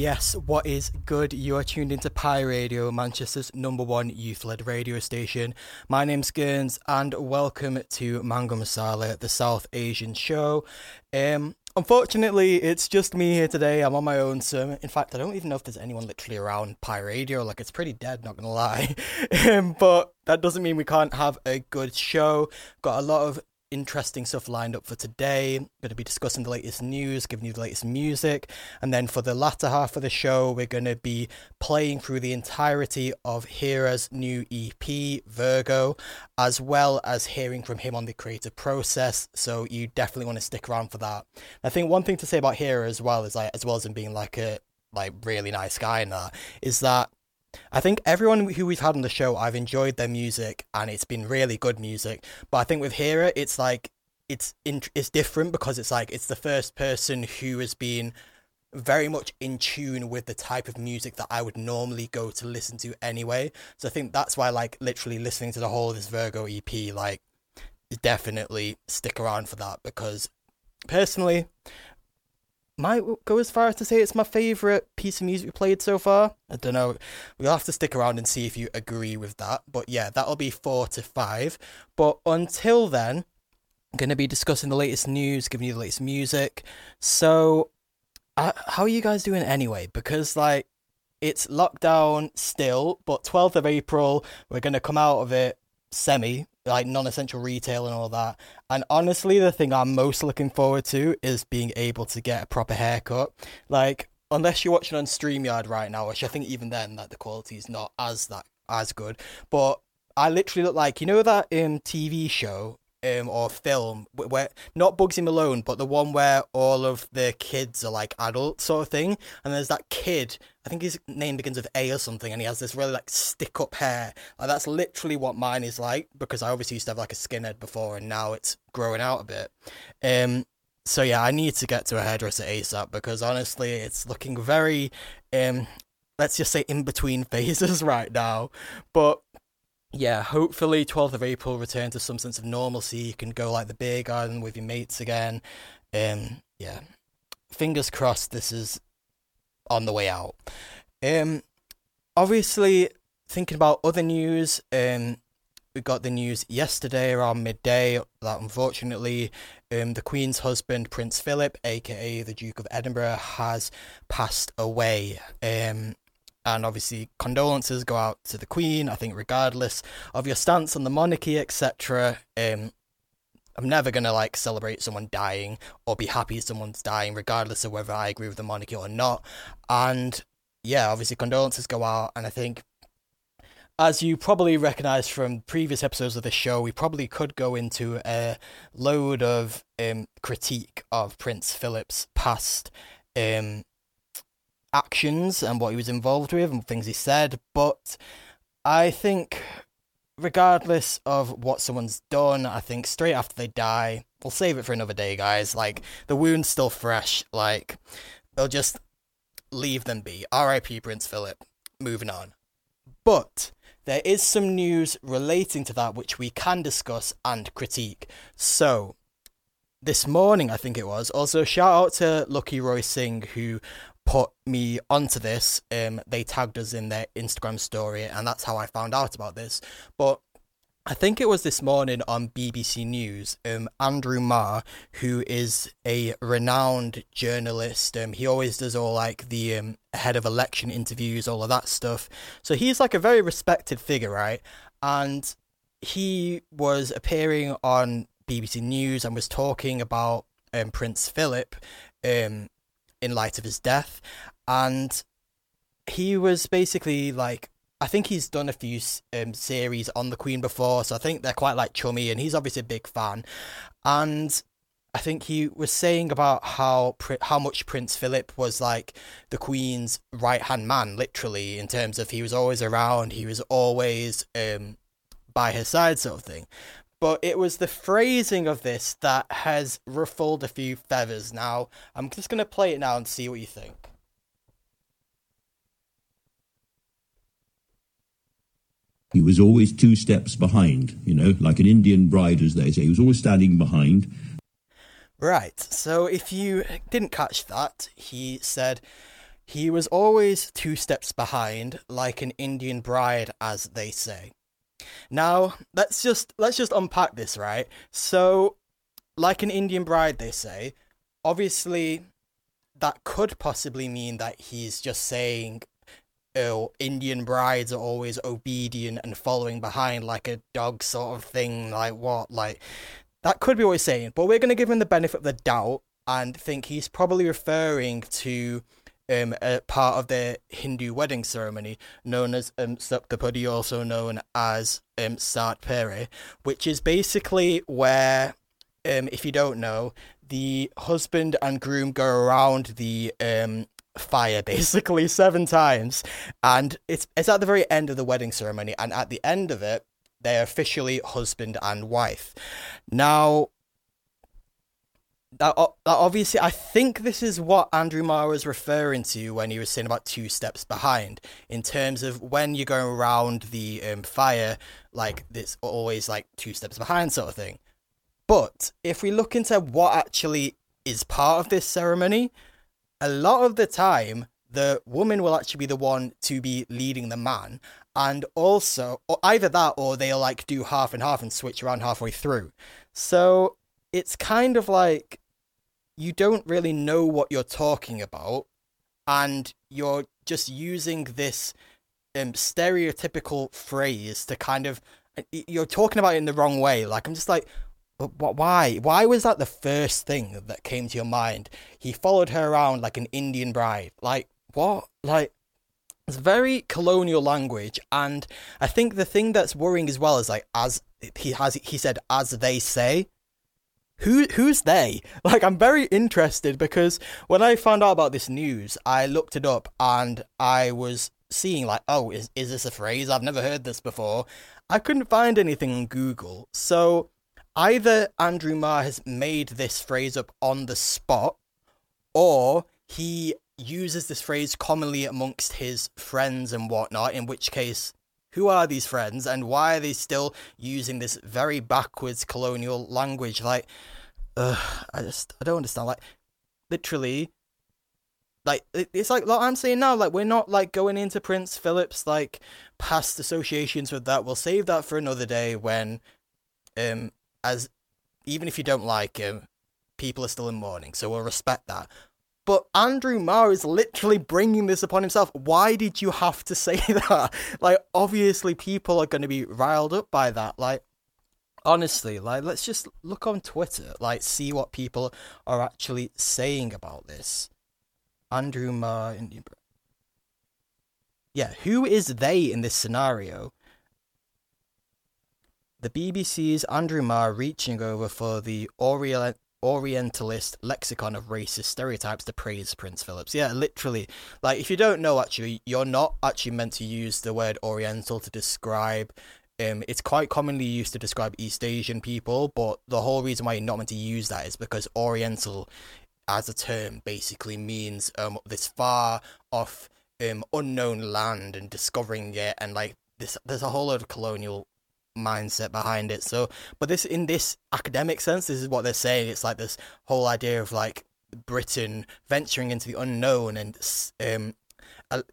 Yes, what is good? You are tuned into Pi Radio, Manchester's number one youth led radio station. My name's Gurns, and welcome to Mango Masala, the South Asian show. Um, unfortunately, it's just me here today. I'm on my own, so in fact, I don't even know if there's anyone literally around Pi Radio. Like, it's pretty dead, not gonna lie. um, but that doesn't mean we can't have a good show. Got a lot of interesting stuff lined up for today. Going to be discussing the latest news, giving you the latest music, and then for the latter half of the show, we're going to be playing through the entirety of Hira's new EP, Virgo, as well as hearing from him on the creative process. So you definitely want to stick around for that. I think one thing to say about Hira as well is like, as well as him being like a like really nice guy and that, is that I think everyone who we've had on the show, I've enjoyed their music and it's been really good music. But I think with Hira, it's like it's in, it's different because it's like it's the first person who has been very much in tune with the type of music that I would normally go to listen to anyway. So I think that's why like literally listening to the whole of this Virgo EP like definitely stick around for that because personally might go as far as to say it's my favorite piece of music we played so far. I don't know. We'll have to stick around and see if you agree with that. But yeah, that'll be four to five. But until then, I'm going to be discussing the latest news, giving you the latest music. So, uh, how are you guys doing anyway? Because, like, it's lockdown still, but 12th of April, we're going to come out of it semi like non-essential retail and all that. And honestly, the thing I'm most looking forward to is being able to get a proper haircut. Like unless you're watching on StreamYard right now, which I think even then that the quality is not as that as good. But I literally look like you know that um TV show um, or film where not Bugsy Malone, but the one where all of the kids are like adults sort of thing. And there's that kid, I think his name begins with A or something, and he has this really like stick up hair. Like that's literally what mine is like because I obviously used to have like a skinhead before, and now it's growing out a bit. Um, so yeah, I need to get to a hairdresser ASAP because honestly, it's looking very um, let's just say in between phases right now. But yeah, hopefully 12th of April return to some sense of normalcy. You can go like the beer garden with your mates again. Um, yeah, fingers crossed this is on the way out. Um, obviously, thinking about other news, um, we got the news yesterday around midday that unfortunately, um, the Queen's husband, Prince Philip, aka the Duke of Edinburgh, has passed away. Um, and obviously condolences go out to the Queen. I think regardless of your stance on the monarchy, etc. Um, I'm never gonna like celebrate someone dying or be happy someone's dying, regardless of whether I agree with the monarchy or not. And yeah, obviously condolences go out, and I think. As you probably recognize from previous episodes of this show, we probably could go into a load of um, critique of Prince Philip's past um, actions and what he was involved with and things he said, but I think regardless of what someone's done, I think straight after they die, we'll save it for another day, guys. Like the wound's still fresh, like they'll just leave them be. R.I.P. Prince Philip. Moving on. But there is some news relating to that which we can discuss and critique. So, this morning, I think it was. Also, shout out to Lucky Roy Singh, who put me onto this. Um, they tagged us in their Instagram story, and that's how I found out about this. But I think it was this morning on BBC News. Um, Andrew Marr, who is a renowned journalist, um, he always does all like the um, head of election interviews, all of that stuff. So he's like a very respected figure, right? And he was appearing on BBC News and was talking about um, Prince Philip, um, in light of his death. And he was basically like, I think he's done a few um, series on the Queen before, so I think they're quite like chummy, and he's obviously a big fan. And I think he was saying about how how much Prince Philip was like the Queen's right hand man, literally in terms of he was always around, he was always um, by her side, sort of thing but it was the phrasing of this that has ruffled a few feathers. Now, I'm just going to play it now and see what you think. He was always two steps behind, you know, like an Indian bride, as they say. He was always standing behind. Right, so if you didn't catch that, he said He was always two steps behind, like an Indian bride, as they say. Now, let's just let's just unpack this, right? So, like an Indian bride, they say, obviously that could possibly mean that he's just saying oh, Indian brides are always obedient and following behind like a dog sort of thing. Like what? Like that could be what he's saying. But we're gonna give him the benefit of the doubt and think he's probably referring to um, a part of the Hindu wedding ceremony known as um, Saptapadi, also known as um, Sat which is basically where, um, if you don't know, the husband and groom go around the um, fire basically seven times, and it's it's at the very end of the wedding ceremony, and at the end of it, they're officially husband and wife. Now, that, that obviously, I think this is what Andrew Marr was referring to when he was saying about two steps behind, in terms of when you're going around the um, fire, like it's always like two steps behind sort of thing. But if we look into what actually is part of this ceremony, a lot of the time, the woman will actually be the one to be leading the man. And also, either that or they'll like do half and half and switch around halfway through. So it's kind of like you don't really know what you're talking about, and you're just using this um, stereotypical phrase to kind of you're talking about it in the wrong way. Like I'm just like, but why? Why was that the first thing that came to your mind? He followed her around like an Indian bride. Like what? Like it's very colonial language, and I think the thing that's worrying as well is like as he has he said as they say. Who who's they? Like I'm very interested because when I found out about this news, I looked it up and I was seeing like, oh, is is this a phrase? I've never heard this before. I couldn't find anything on Google, so either Andrew Marr has made this phrase up on the spot, or he uses this phrase commonly amongst his friends and whatnot, in which case, who are these friends and why are they still using this very backwards colonial language? Like, uh, I just, I don't understand. Like, literally, like, it's like, like I'm saying now, like, we're not like going into Prince Philip's like past associations with that. We'll save that for another day when um as even if you don't like him, people are still in mourning, so we'll respect that. But Andrew Marr is literally bringing this upon himself. Why did you have to say that? Like, obviously, people are going to be riled up by that. Like, honestly, like, let's just look on Twitter, like, see what people are actually saying about this. Andrew Marr. Yeah, who is they in this scenario? the BBC's Andrew Marr reaching over for the Orient- Orientalist lexicon of racist stereotypes to praise Prince Philip's. Yeah, literally. Like, if you don't know, actually, you're not actually meant to use the word Oriental to describe. Um, it's quite commonly used to describe East Asian people, but the whole reason why you're not meant to use that is because Oriental, as a term, basically means um this far off um unknown land and discovering it, and like this. There's a whole lot of colonial mindset behind it. So, but this in this academic sense, this is what they're saying. It's like this whole idea of like Britain venturing into the unknown and um,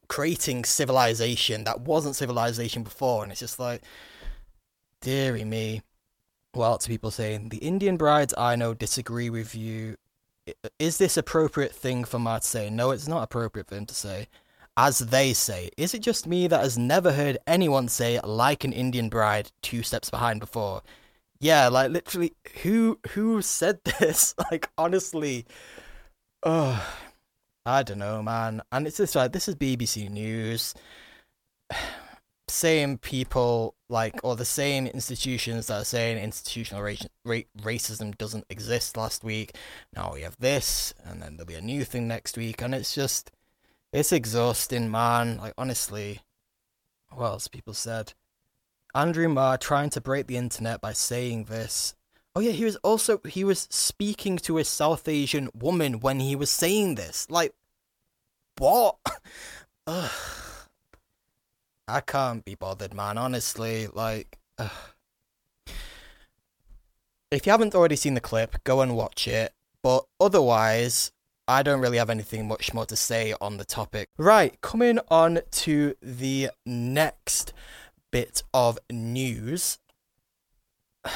creating civilization that wasn't civilization before, and it's just like, dearie me. Well, to people saying the Indian brides I know disagree with you. Is this appropriate thing for Matt to say? No, it's not appropriate for him to say as they say. Is it just me that has never heard anyone say like an Indian bride two steps behind before? Yeah, like literally who who said this? like honestly. Oh I don't know, man. And it's just like this is BBC News. Same people like or the same institutions that are saying institutional ra- ra- racism doesn't exist last week. Now we have this, and then there'll be a new thing next week, and it's just it's exhausting, man. Like, honestly, what else people said? Andrew Marr trying to break the internet by saying this. Oh yeah, he was also he was speaking to a South Asian woman when he was saying this. Like, what? Ugh. I can't be bothered, man. Honestly, like, ugh. if you haven't already seen the clip, go and watch it. But otherwise, I don't really have anything much more to say on the topic. Right, coming on to the next bit of news.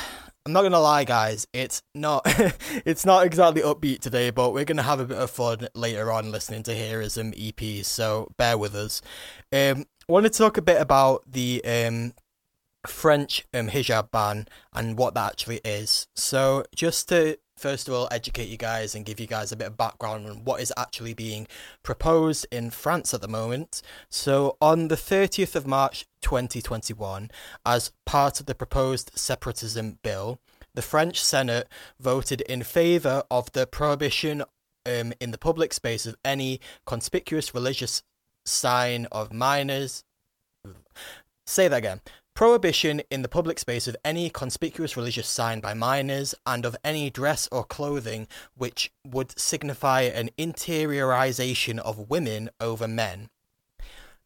I'm not gonna lie, guys. It's not. it's not exactly upbeat today, but we're gonna have a bit of fun later on listening to Heroism EPs. So bear with us. Um, I want to talk a bit about the um French um hijab ban and what that actually is. So just to first of all educate you guys and give you guys a bit of background on what is actually being proposed in France at the moment. So, on the 30th of March 2021, as part of the proposed separatism bill, the French Senate voted in favour of the prohibition um, in the public space of any conspicuous religious sign of minors. Say that again prohibition in the public space of any conspicuous religious sign by minors and of any dress or clothing which would signify an interiorization of women over men.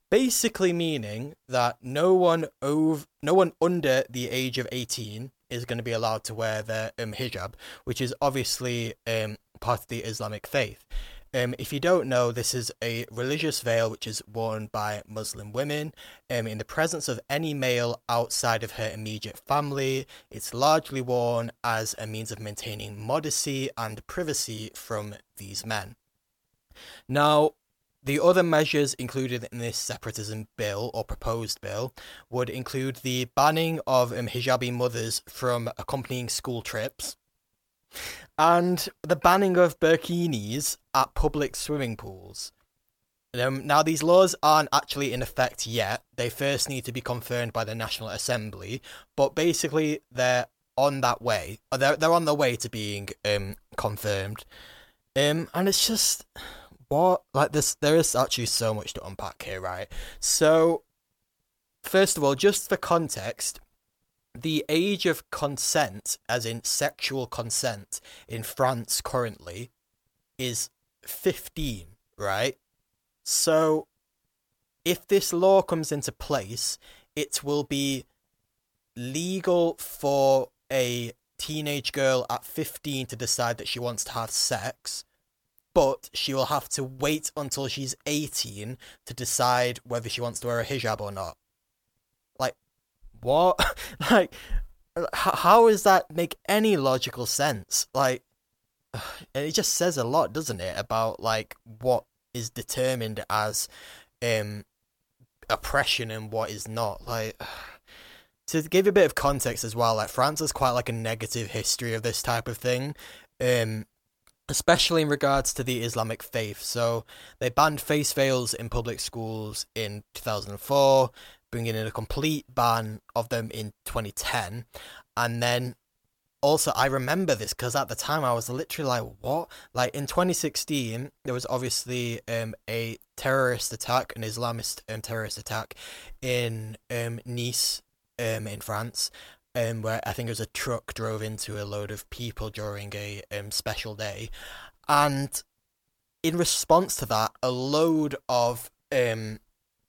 Basically meaning that no one over, no one under the age of 18 is going to be allowed to wear their um, hijab, which is obviously um, part of the Islamic faith. Um, if you don't know, this is a religious veil which is worn by Muslim women um, in the presence of any male outside of her immediate family. It's largely worn as a means of maintaining modesty and privacy from these men. Now, the other measures included in this separatism bill or proposed bill would include the banning of um, hijabi mothers from accompanying school trips and the banning of burkinis at public swimming pools. Now, these laws aren't actually in effect yet. They first need to be confirmed by the National Assembly, but basically they're on that way. They're they're on the way to being um confirmed. Um, and it's just what like this. There is actually so much to unpack here, right? So, first of all, just for context, the age of consent, as in sexual consent, in France currently is 15, right? So, if this law comes into place, it will be legal for a teenage girl at 15 to decide that she wants to have sex, but she will have to wait until she's 18 to decide whether she wants to wear a hijab or not Like, what? like, how does that make any logical sense? Like, it just says a lot, doesn't it, about like what is determined as um oppression and what is not. Like, to give a bit of context as well, like France has quite like a negative history of this type of thing. Um, especially in regards to the Islamic faith. So they banned face veils in public schools in 2004 bringing in a complete ban of them in 2010. And then also, I remember this because at the time I was literally like, what? Like in 2016, there was obviously um, a terrorist attack, an Islamist um, terrorist attack in um, Nice, um, in France. Um, where I think it was a truck drove into a load of people during a um, special day, and in response to that, a load of um,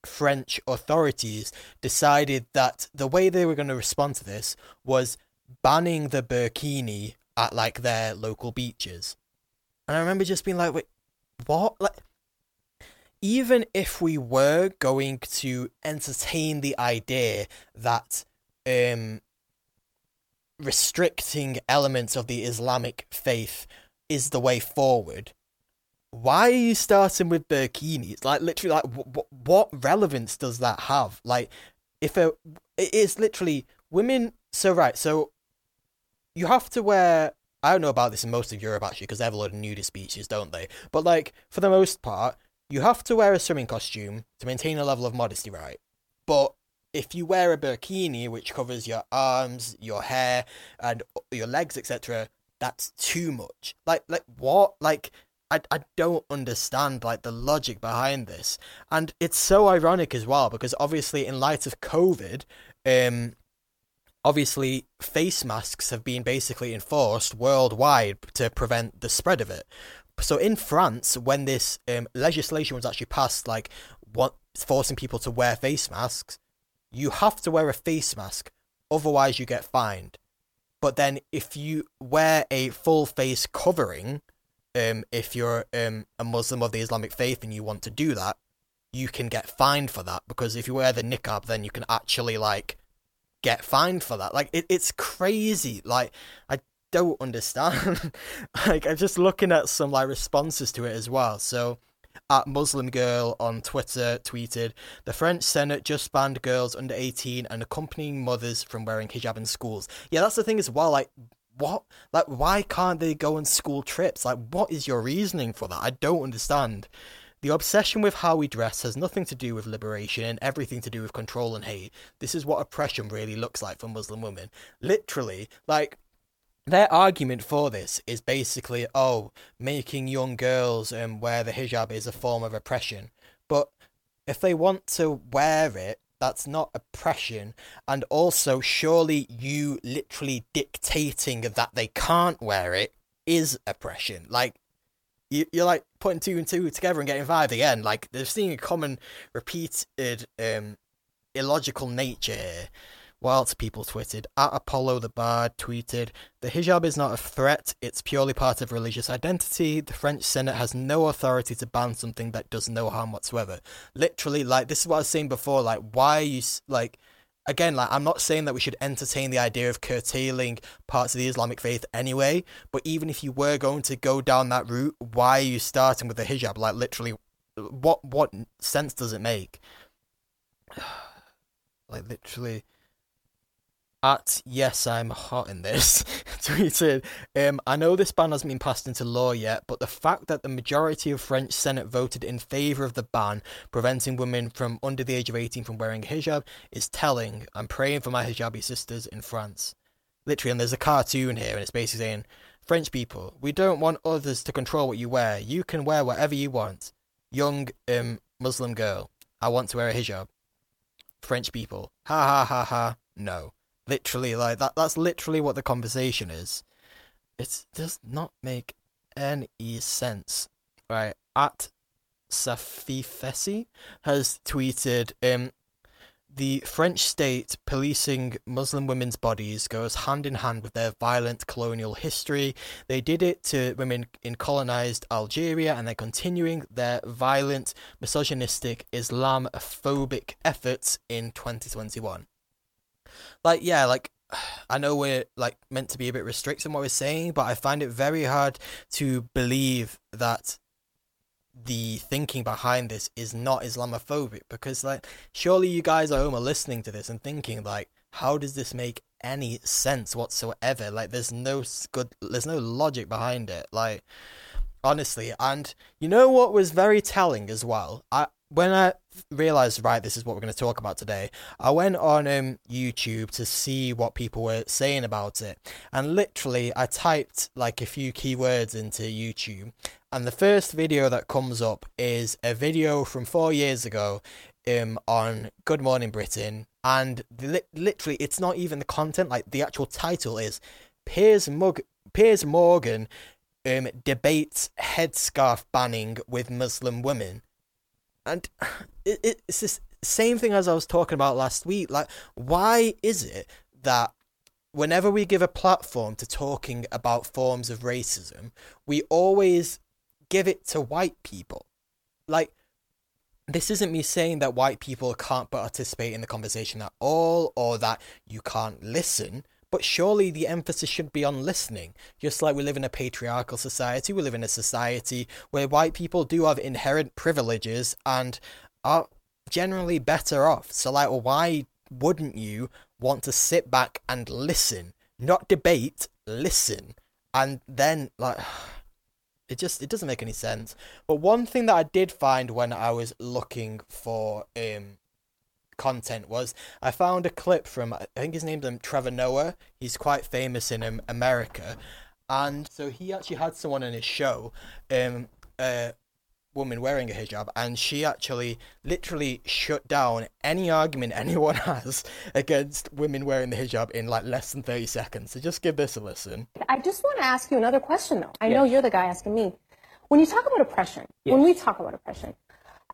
French authorities decided that the way they were going to respond to this was banning the burkini at like their local beaches. And I remember just being like, wait, what? Like, even if we were going to entertain the idea that um, restricting elements of the Islamic faith is the way forward, why are you starting with burkinis? Like literally, like what what relevance does that have? Like if a it is literally women. So right, so you have to wear. I don't know about this in most of Europe actually, because they have a lot of nudist beaches, don't they? But like for the most part, you have to wear a swimming costume to maintain a level of modesty, right? But if you wear a burkini which covers your arms, your hair, and your legs, etc., that's too much. Like, like what? Like I, I don't understand like the logic behind this and it's so ironic as well because obviously in light of covid um obviously face masks have been basically enforced worldwide to prevent the spread of it. So in france when this um, legislation was actually passed like what forcing people to wear face masks you have to wear a face mask otherwise you get fined. But then if you wear a full face covering um, if you're um, a Muslim of the Islamic faith and you want to do that, you can get fined for that because if you wear the niqab, then you can actually like get fined for that. Like it, it's crazy. Like I don't understand. like I'm just looking at some like responses to it as well. So at Muslim Girl on Twitter tweeted, The French Senate just banned girls under 18 and accompanying mothers from wearing hijab in schools. Yeah, that's the thing as well. Like, what? Like, why can't they go on school trips? Like, what is your reasoning for that? I don't understand. The obsession with how we dress has nothing to do with liberation and everything to do with control and hate. This is what oppression really looks like for Muslim women. Literally, like, their argument for this is basically, oh, making young girls um, wear the hijab is a form of oppression. But if they want to wear it, that's not oppression. And also, surely you literally dictating that they can't wear it is oppression. Like, you, you're like putting two and two together and getting five again. Like, they're seeing a common, repeated, um, illogical nature. Whilst people tweeted, at Apollo the Bard tweeted, The hijab is not a threat, it's purely part of religious identity. The French Senate has no authority to ban something that does no harm whatsoever. Literally, like, this is what I was saying before, like, why are you, like, again, like, I'm not saying that we should entertain the idea of curtailing parts of the Islamic faith anyway, but even if you were going to go down that route, why are you starting with the hijab? Like, literally, what, what sense does it make? like, literally at yes i'm hot in this tweeted. Um, i know this ban hasn't been passed into law yet but the fact that the majority of french senate voted in favor of the ban preventing women from under the age of 18 from wearing hijab is telling. I'm praying for my hijabi sisters in france. Literally and there's a cartoon here and it's basically saying french people we don't want others to control what you wear. You can wear whatever you want. Young um, muslim girl i want to wear a hijab. French people ha ha ha ha no Literally, like that. That's literally what the conversation is. It does not make any sense, right? At Safifesi has tweeted, um, the French state policing Muslim women's bodies goes hand in hand with their violent colonial history. They did it to women in colonized Algeria, and they're continuing their violent, misogynistic, Islamophobic efforts in 2021 like yeah, like I know we're like meant to be a bit restricted in what we're saying, but I find it very hard to believe that the thinking behind this is not Islamophobic because like surely you guys at home are listening to this and thinking like how does this make any sense whatsoever? Like there's no good there's no logic behind it. Like honestly and you know what was very telling as well? I when I realized right this is what we're going to talk about today i went on um, youtube to see what people were saying about it. And literally i typed like a few keywords into youtube. And the first video that comes up is a video from four years ago um, on good morning britain. And li- literally it's not even the content like the actual title is piers, Mug- piers morgan um, debates headscarf banning with muslim women and it, it, it's this same thing as I was talking about last week. Like, why is it that whenever we give a platform to talking about forms of racism, we always give it to white people? Like, this isn't me saying that white people can't participate in the conversation at all or that you can't listen. But surely the emphasis should be on listening. Just like we live in a patriarchal society, we live in a society where white people do have inherent privileges and are generally better off. So, like, why wouldn't you want to sit back and listen? Not debate, listen. And then, like, it just it doesn't make any sense. But one thing that I did find when I was looking for um content was I found a clip from I think his name's um, Trevor Noah. He's quite famous in um, America, and so he actually had someone in his show, um, a woman wearing a hijab, and she actually literally shut down any argument anyone has against women wearing the hijab in like less than thirty seconds. So just give this a listen. I just want to ask you another question though. I yes. know you're the guy asking me. When you talk about oppression, yes. when we talk about oppression,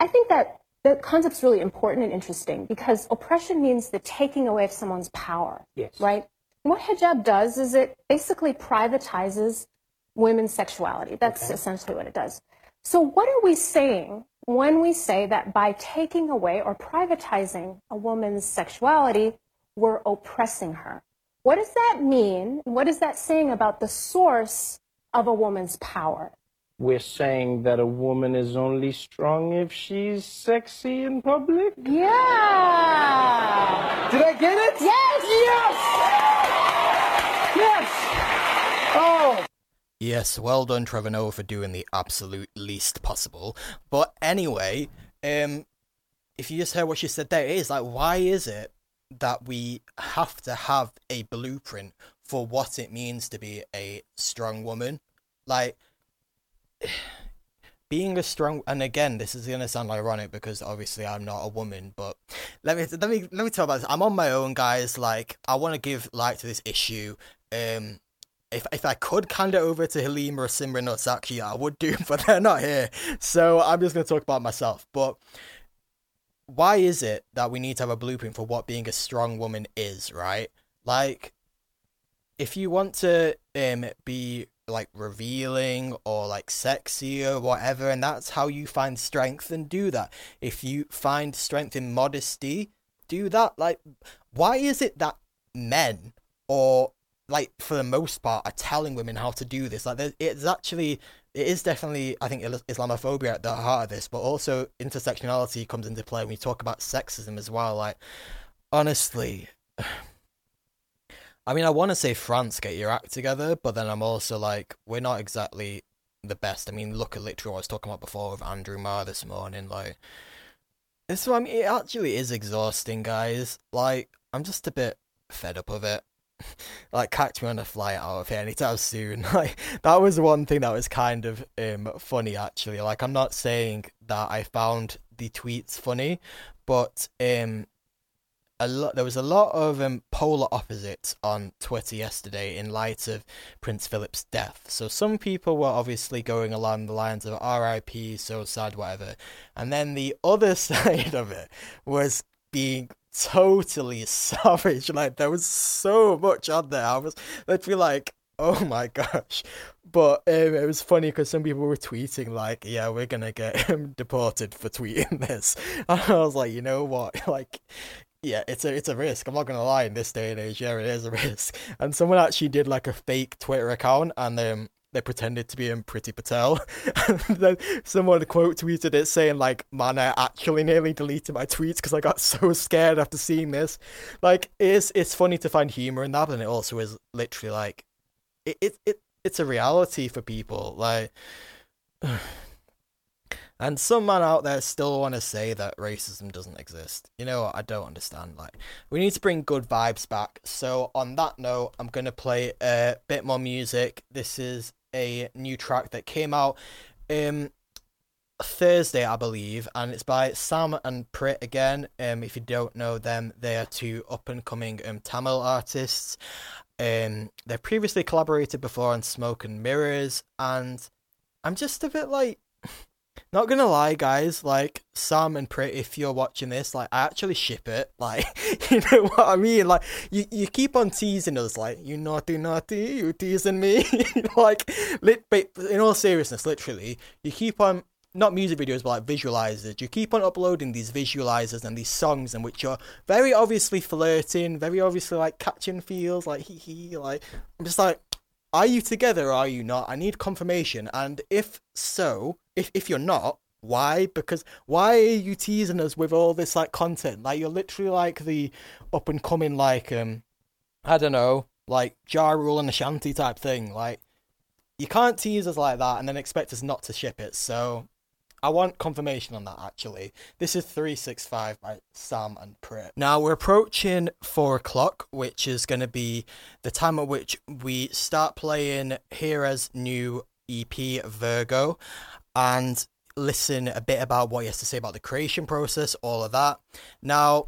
I think that the concept's really important and interesting because oppression means the taking away of someone's power. Yes. Right? And what hijab does is it basically privatizes women's sexuality. That's okay. essentially what it does. So, what are we saying when we say that by taking away or privatizing a woman's sexuality, we're oppressing her? What does that mean? What is that saying about the source of a woman's power? We're saying that a woman is only strong if she's sexy in public? Yeah. Did I get it? Yes. Yes. Yes. Oh. Yes, well done, Trevor Noah, for doing the absolute least possible. But anyway, um, if you just heard what she said there, it is like, why is it that we have to have a blueprint for what it means to be a strong woman? Like, being a strong and again this is gonna sound ironic because obviously I'm not a woman, but let me let me let me tell about this. I'm on my own, guys. Like I want to give light to this issue. Um, if if I could hand it over to Halima or Simran or Sakshi, I would do, but they're not here. So I'm just gonna talk about myself. But why is it that we need to have a blueprint for what being a strong woman is, right? Like if you want to um be like revealing or like sexy or whatever, and that's how you find strength and do that. If you find strength in modesty, do that. Like why is it that men or like for the most part are telling women how to do this. Like it's actually it is definitely I think Islamophobia at the heart of this, but also intersectionality comes into play when we talk about sexism as well. Like honestly. I mean, I want to say France, get your act together, but then I'm also like, we're not exactly the best. I mean, look at literally what I was talking about before with Andrew Marr this morning. Like, so I mean, it actually is exhausting, guys. Like, I'm just a bit fed up of it. like catch me on a flight out of here anytime soon. Like that was one thing that was kind of um funny actually. Like I'm not saying that I found the tweets funny, but um a lot there was a lot of um, polar opposites on Twitter yesterday in light of Prince Philip's death. So some people were obviously going along the lines of RIP, so sad, whatever. And then the other side of it was being totally savage. Like there was so much on there. I was literally like, oh my gosh. But um, it was funny because some people were tweeting like, "Yeah, we're gonna get him deported for tweeting this," and I was like, you know what, like. Yeah, it's a it's a risk. I'm not gonna lie. In this day and age, yeah, it is a risk. And someone actually did like a fake Twitter account, and um, they pretended to be in Priti Patel. and then someone quote tweeted it saying like, "Man, I actually nearly deleted my tweets because I got so scared after seeing this." Like, it's it's funny to find humor in that, and it also is literally like, it it, it it's a reality for people. Like, and some man out there still want to say that racism doesn't exist. You know what? I don't understand. Like, we need to bring good vibes back. So, on that note, I'm gonna play a bit more music. This is a new track that came out um Thursday, I believe, and it's by Sam and Prit again. Um, if you don't know them, they are two up and coming um Tamil artists. Um, they've previously collaborated before on Smoke and Mirrors, and I'm just a bit like, not gonna lie, guys. Like Sam and Prit, if you're watching this, like I actually ship it. Like you know what I mean. Like you, you keep on teasing us, like you naughty naughty, you teasing me. like lit, but in all seriousness, literally, you keep on not music videos but like visualizers. You keep on uploading these visualizers and these songs in which you're very obviously flirting, very obviously like catching feels, like hee hee. Like I'm just like are you together or are you not? I need confirmation. And if so, if if you're not, why? Because why are you teasing us with all this like content? Like you're literally like the up and coming like um I don't know, like Ja Rule and Ashanti type thing. Like you can't tease us like that and then expect us not to ship it. So I want confirmation on that actually. This is 365 by Sam and Prit. Now we're approaching four o'clock, which is going to be the time at which we start playing Hira's new EP, Virgo, and listen a bit about what he has to say about the creation process, all of that. Now,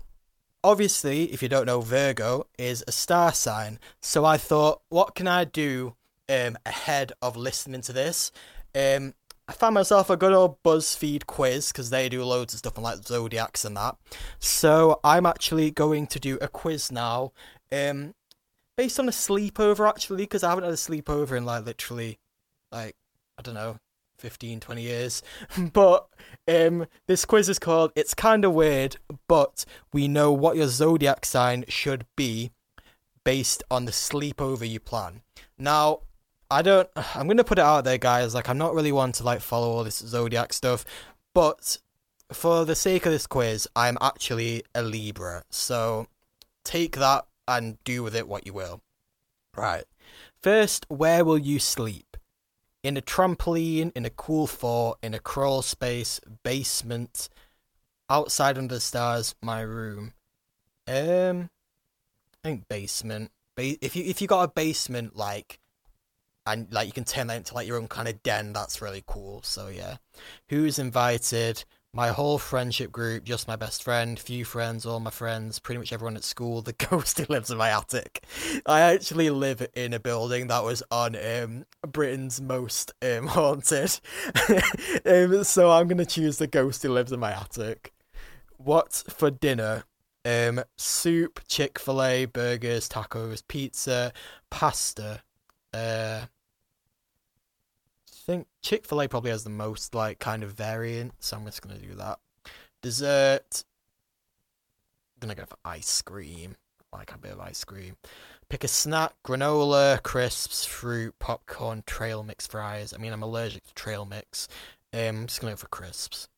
obviously, if you don't know, Virgo is a star sign. So I thought, what can I do um, ahead of listening to this? Um, I found myself a good old BuzzFeed quiz because they do loads of stuff on like zodiacs and that. So I'm actually going to do a quiz now, um, based on a sleepover actually because I haven't had a sleepover in like literally like I don't know, 15, 20 years. but um, this quiz is called It's Kind of Weird, but we know what your zodiac sign should be based on the sleepover you plan. Now, I don't, I'm to put it out there, guys. Like, I'm not really one to like follow all this zodiac stuff, but for the sake of this quiz, I'm actually a Libra. So take that and do with it what you will. Right. First, where will you sleep? In a trampoline, in a cool fort, in a crawl space, basement, outside under the stars, my room. Um, I think basement. Ba- if you if you got a basement like, and like you can turn that into like your own kind of den, that's really cool. So yeah, who's invited? my whole friendship group, just my best friend, few friends, all my friends, pretty much everyone at school. The ghost who lives in my attic. I actually live in a building that was on um, Britain's most um, haunted. um, so I'm gonna choose the ghost who lives in my attic. What for dinner? Um, soup, Chick Fil A, burgers, tacos, pizza, pasta. Uh, think Chick Fil A probably has the most like kind of variant, so I'm just gonna do that. Dessert. I'm gonna go for ice cream. Like a bit of ice cream. Pick a snack: granola, crisps, fruit, popcorn, trail mix fries. I mean, I'm allergic to trail mix. Um, I'm just gonna go for crisps.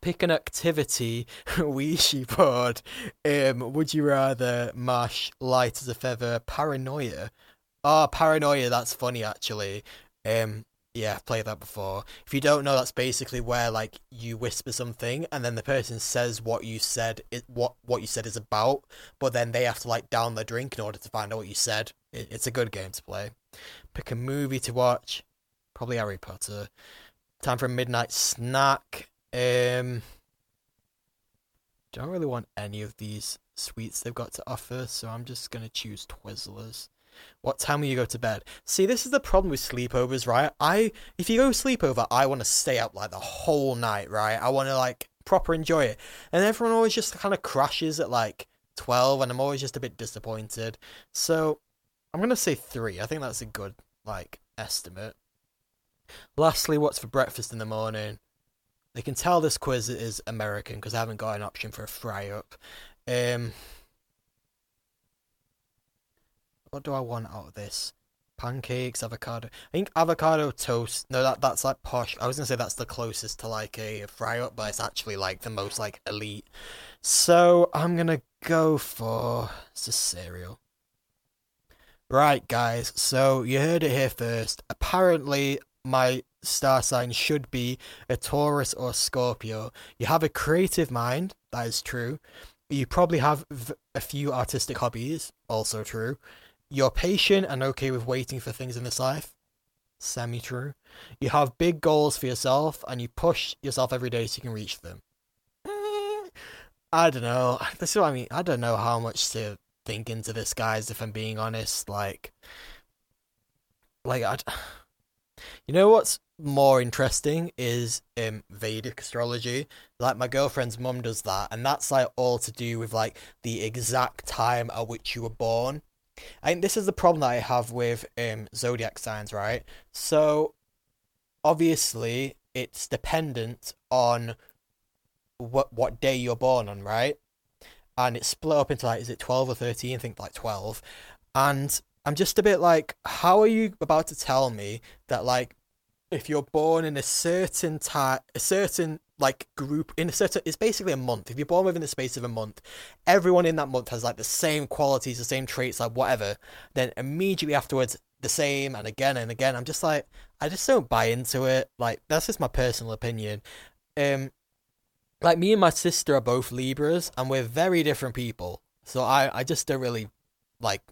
Pick an activity, Ouija board. Um, would you rather mash light as a feather, paranoia? Oh, paranoia. That's funny actually. Um, yeah, I've played that before. If you don't know, that's basically where like you whisper something and then the person says what you said it what what you said is about, but then they have to like down their drink in order to find out what you said. It, it's a good game to play. Pick a movie to watch. Probably Harry Potter. Time for a midnight snack. Um don't really want any of these sweets they've got to offer, so I'm just gonna choose Twizzlers. What time will you go to bed? See, this is the problem with sleepovers, right? I if you go sleepover, I want to stay up like the whole night, right? I want to like proper enjoy it. And everyone always just kind of crashes at like 12 and I'm always just a bit disappointed. So, I'm to say 3. I think that's a good like estimate. Lastly, what's for breakfast in the morning? They can tell this quiz is American because I haven't got an option for a fry up. Um what do I want out of this? Pancakes, avocado. I think avocado toast. No, that that's like posh. I was gonna say that's the closest to like a, fry up, but it's actually like the most like elite. So I'm gonna go for it's a cereal. Right, guys. So you heard it here first. Apparently, my star sign should be a Taurus or Scorpio. You have a creative mind. That is true. You probably have a few artistic hobbies. Also true. You're patient and okay with waiting for things in this life. Semi true. You have big goals for yourself and you push yourself every day so you can reach them. Eh, I don't know. This is what I mean. I don't know how much to think into this, guys, if I'm being honest. Like, like, I. You know what's more interesting is um Vedic astrology. Like my girlfriend's mum does that, and that's like all to do with like the exact time at which you were born. I think this is the problem that I have with um, zodiac signs, right? So, obviously, it's dependent on what what day you're born on, right? And it's split up into like, is it twelve or thirteen? I think like twelve. And I'm just a bit like, how are you about to tell me that like, if you're born in a certain time, a certain like group in a certain it's basically a month. If you're born within the space of a month everyone in that month has like the same qualities the same traits like whatever. Then immediately afterwards the same and again and again. I'm just like i just don't buy into it. Like that's just my personal opinion. Um like me and my sister are both libras and we're very different people. So i i just don't really like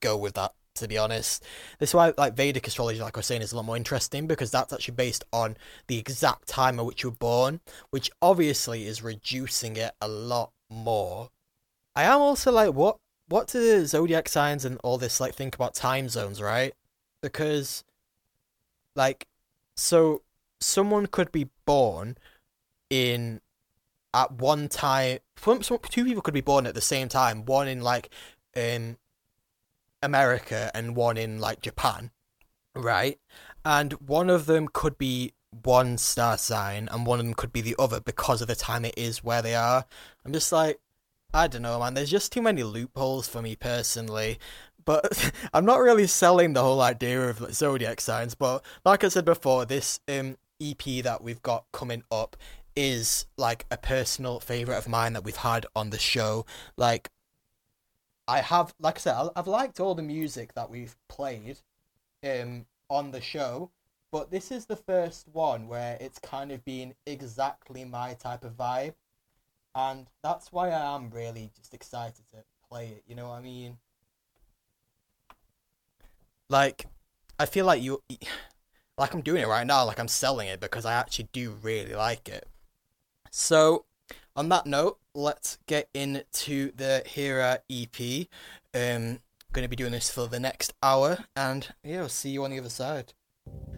go with that to be honest. This is why like Vedic astrology, like I was saying, is a lot more interesting because that's actually based on the exact time at which you were born, which obviously is reducing it a lot more. I am also like, what what do zodiac signs and all this like think about time zones, right? Because like so someone could be born in at one time two people could be born at the same time one in like um America and one in like Japan, right? and one of them could be one star sign and one of them could be the other because of the time it is where they are. I'm just like, I don't know, man. There's just too many loopholes for me personally. But I'm not really selling the whole idea of zodiac signs. But like I said before, this um, EP that we've got coming up is like a personal favorite of mine that we've had on the show. Like, I have, like I said, I've liked all the music that we've played um, on the show, but this is the first one where it's kind of been exactly my type of vibe, and that's why I am really just excited to play it. You know what I mean? Like, I feel like you, like I'm doing it right now, like I'm selling it because I actually do really like it. So, on that note, let's get into the H33RA EP. Um, going to be doing this for the next hour, and yeah, I'll see you on the other side.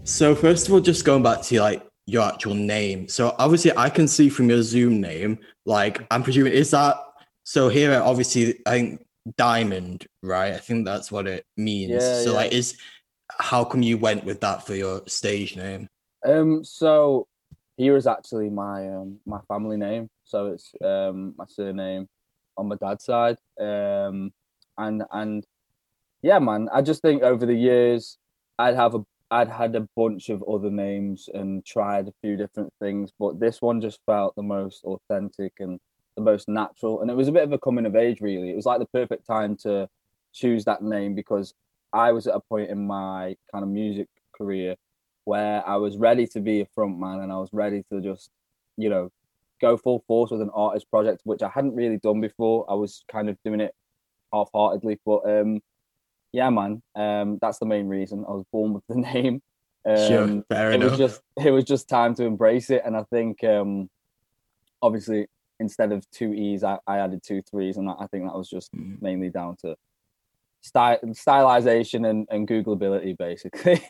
So first of all, just going back to like your actual name. So obviously, I can see from your Zoom name, like I'm presuming is that so Heera. Obviously, I think diamond, right? I think that's what it means. Yeah, so yeah. like, is how come you went with that for your stage name? Um, so Heera is actually my um my family name. So it's um my surname on my dad's side. Um, and and yeah, man, I just think over the years I'd have a I'd had a bunch of other names and tried a few different things, but this one just felt the most authentic and the most natural. And it was a bit of a coming of age, really. It was like the perfect time to choose that name because I was at a point in my kind of music career where I was ready to be a front man and I was ready to just, you know, go full force with an artist project, which I hadn't really done before. I was kind of doing it half heartedly, but um, yeah, man. Um, that's the main reason I was born with the name. Um, sure, fair it enough. was just it was just time to embrace it, and I think um, obviously instead of two e's, I, I added two threes, and I think that was just mm. mainly down to style stylization and, and googleability basically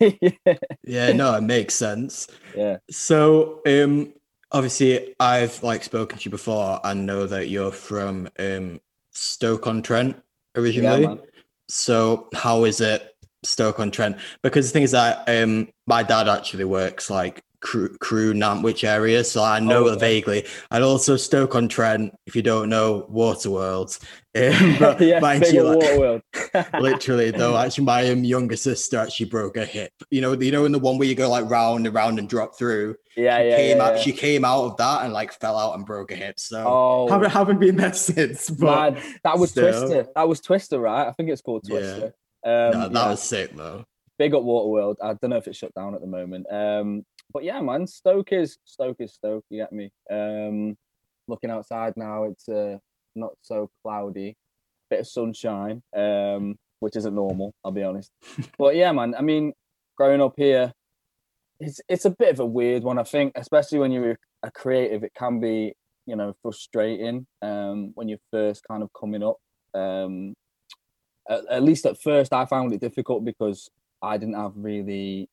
yeah no it makes sense yeah so um obviously i've like spoken to you before. And know that you're from um stoke-on-trent originally. Yeah, so how is it Stoke on Trent? Because the thing is that um, my dad actually works like Crewe, Crewe Nantwich area, so I know oh, vaguely. And also Stoke on Trent, if you don't know, Waterworld. Um, but yeah, mind you, like, Waterworld. literally though, actually, my um, younger sister actually broke her hip. You know, you know, in the one where you go like round and round and drop through. Yeah, she yeah, came yeah, out, yeah. She came out of that and like fell out and broke her hip. So oh, haven't haven't been there since. But man, that was still. Twister. That was Twister, right? I think it's called Twister. Yeah. Um, no, that was sick though. Big up Waterworld. I don't know if it's shut down at the moment. Um, but yeah, man, Stoke is Stoke is Stoke. You get me? Um, looking outside now, it's uh, not so cloudy, bit of sunshine, um, which isn't normal. I'll be honest. but yeah, man. I mean, growing up here, it's it's a bit of a weird one. I think, especially when you're a creative, it can be you know frustrating um, when you're first kind of coming up. Um, at, at least at first, I found it difficult because I didn't have really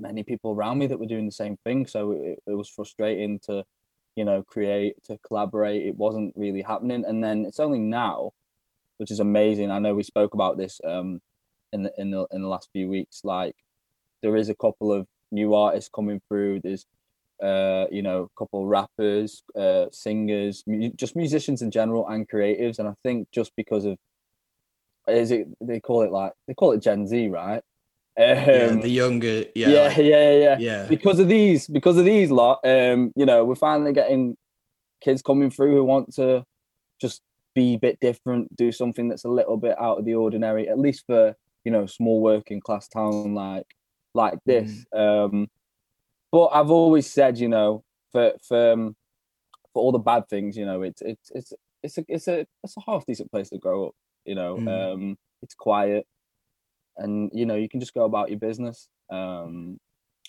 many people around me that were doing the same thing. So it, it was frustrating to, you know, create, to collaborate. It wasn't really happening. And then it's only now, which is amazing. I know we spoke about this um, in the in the in the last few weeks. Like there is a couple of new artists coming through. There's uh, you know, a couple of rappers, uh, singers, mu- just musicians in general, and creatives. And I think just because of is it they call it like they call it Gen Z, right? Um, yeah, the younger, yeah, yeah, like, yeah, yeah, yeah. Because of these, because of these lot, um, you know, we're finally getting kids coming through who want to just be a bit different, do something that's a little bit out of the ordinary, at least for you know, small working class town like like this. Mm. Um, but I've always said, you know, for for um, for all the bad things, you know, it's it's it's it's a it's a it's a half decent place to grow up. You know, mm. um, it's quiet and you know you can just go about your business. Um,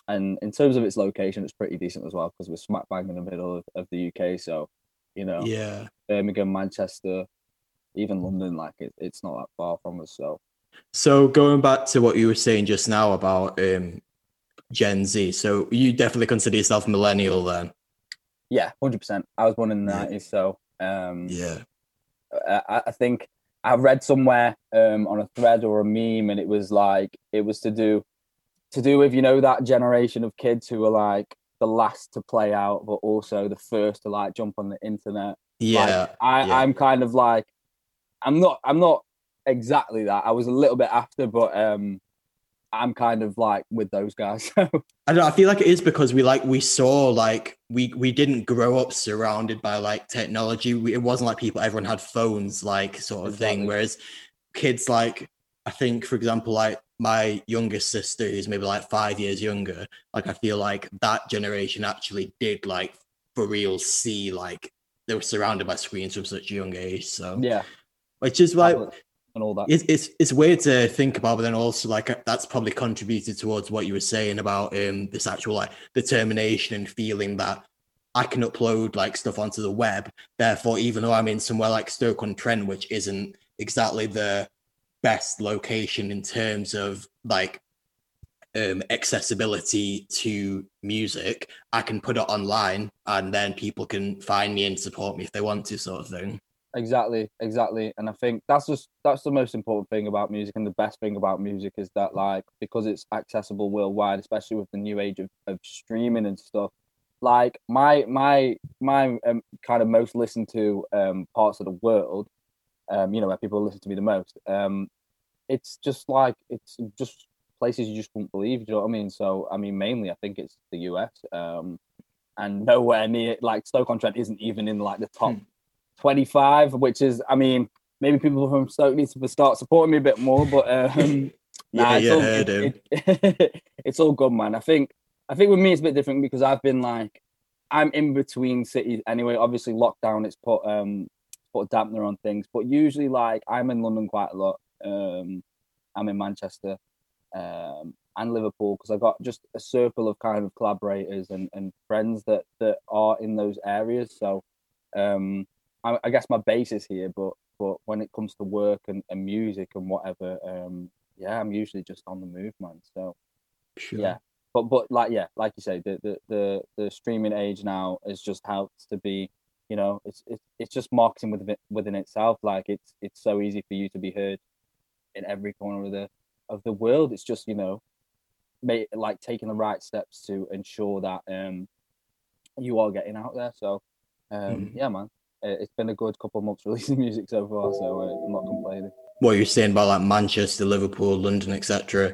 and in terms of its location, it's pretty decent as well because we're smack bang in the middle of, of the UK. So, you know, yeah, Birmingham, Manchester, even London, like it, it's not that far from us. So, so going back to what you were saying just now about um, Gen Z, so you definitely consider yourself millennial then? Yeah, hundred percent. I was born in the nineties, so um, yeah, I, I think I read somewhere um, on a thread or a meme, and it was like it was to do to do with you know that generation of kids who are like the last to play out, but also the first to like jump on the internet. Yeah, like, I, yeah. I'm kind of like, I'm not, I'm not exactly that. I was a little bit after, but um, I'm kind of like with those guys. I don't know, I feel like it is because we like we saw like we we didn't grow up surrounded by like technology. We, it wasn't like people everyone had phones like sort of Exactly. thing. Whereas kids like I think for example like my youngest sister who's maybe like five years younger, like I feel like that generation actually did like for real see like they were surrounded by screens from such a young age. So yeah, which is like tablets and all that. it's, it's it's weird to think about, but then also like that's probably contributed towards what you were saying about um this actual like determination and feeling that I can upload like stuff onto the web. Therefore, even though I'm in somewhere like Stoke on Trent, which isn't exactly the best location in terms of like um accessibility to music, I can put it online and then people can find me and support me if they want to, sort of thing. Exactly exactly and i think that's just that's the most important thing about music and the best thing about music is that like because it's accessible worldwide especially with the new age of, of streaming and stuff like my my my um, kind of most listened to um parts of the world um you know where people listen to me the most um it's just like it's just places you just wouldn't believe you know what i mean? So i mean mainly i think it's the us um and nowhere near like stoke on trent isn't even in like the top 25, which is, I mean, maybe people from Stoke need to start supporting me a bit more, but um, nah, Yeah, it's, you all, it- it- it's all good, man. I think, I think with me it's a bit different because I've been like, I'm in between cities anyway. Obviously, lockdown it's put um put a dampener on things, but usually like I'm in London quite a lot. Um, I'm in Manchester, um, and Liverpool because I've got just a circle of kind of collaborators and, and friends that that are in those areas. So, um, I, I guess my base is here, but but when it comes to work and, and music and whatever, um, yeah, I'm usually just on the move, man. So Sure. yeah, but but like yeah, like you say, the the the, the streaming age now has just helped to be, you know, it's it's it's just marketing within within itself. Like it's it's so easy for you to be heard in every corner of the of the world. It's just you know, make, like taking the right steps to ensure that um you are getting out there. So um Mhm. yeah, man, it's been a good couple of months releasing music so far. So uh, I'm not complaining. what you're saying about like Manchester, Liverpool, London, etc.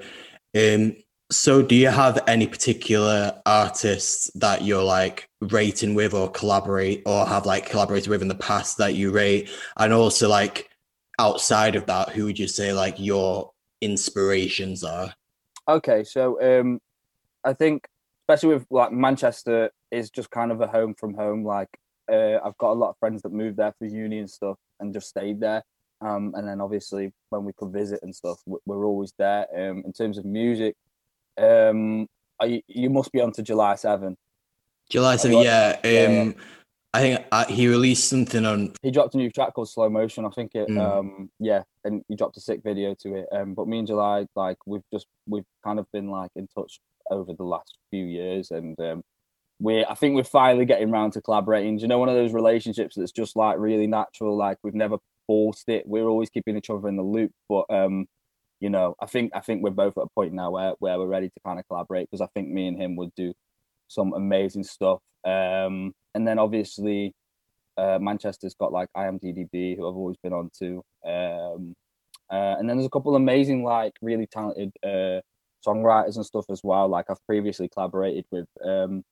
Um, so do you have any particular artists that you're like rating with or collaborate or have like collaborated with in the past that you rate? And also like outside of that, who would you say like your inspirations are? Okay, so um, I think especially with like Manchester is just kind of a home from home. Like uh, I've got a lot of friends that moved there for uni and stuff and just stayed there. Um, and then obviously when we could visit and stuff, we- we're always there. Um, in terms of music, um, I, you must be on to July Seven. July you 7th, yeah. Um, yeah, I think uh, he released something on He dropped a new track called Slow Motion. I think it, Mm. um, yeah, and he dropped a sick video to it. Um, but me and July, like, we've just we've kind of been like in touch over the last few years, and um, we're I think we're finally getting round to collaborating. Do you know one of those relationships that's just like really natural? Like we've never forced it. We're always keeping each other in the loop, but um, you know, I think I think we're both at a point now where where we're ready to kind of collaborate because I think me and him would do some amazing stuff. Um, and then obviously uh, Manchester's got like IAMDDB, who I've always been on to. Um, uh, and then there's a couple amazing, like really talented uh, songwriters and stuff as well. Like I've previously collaborated with um,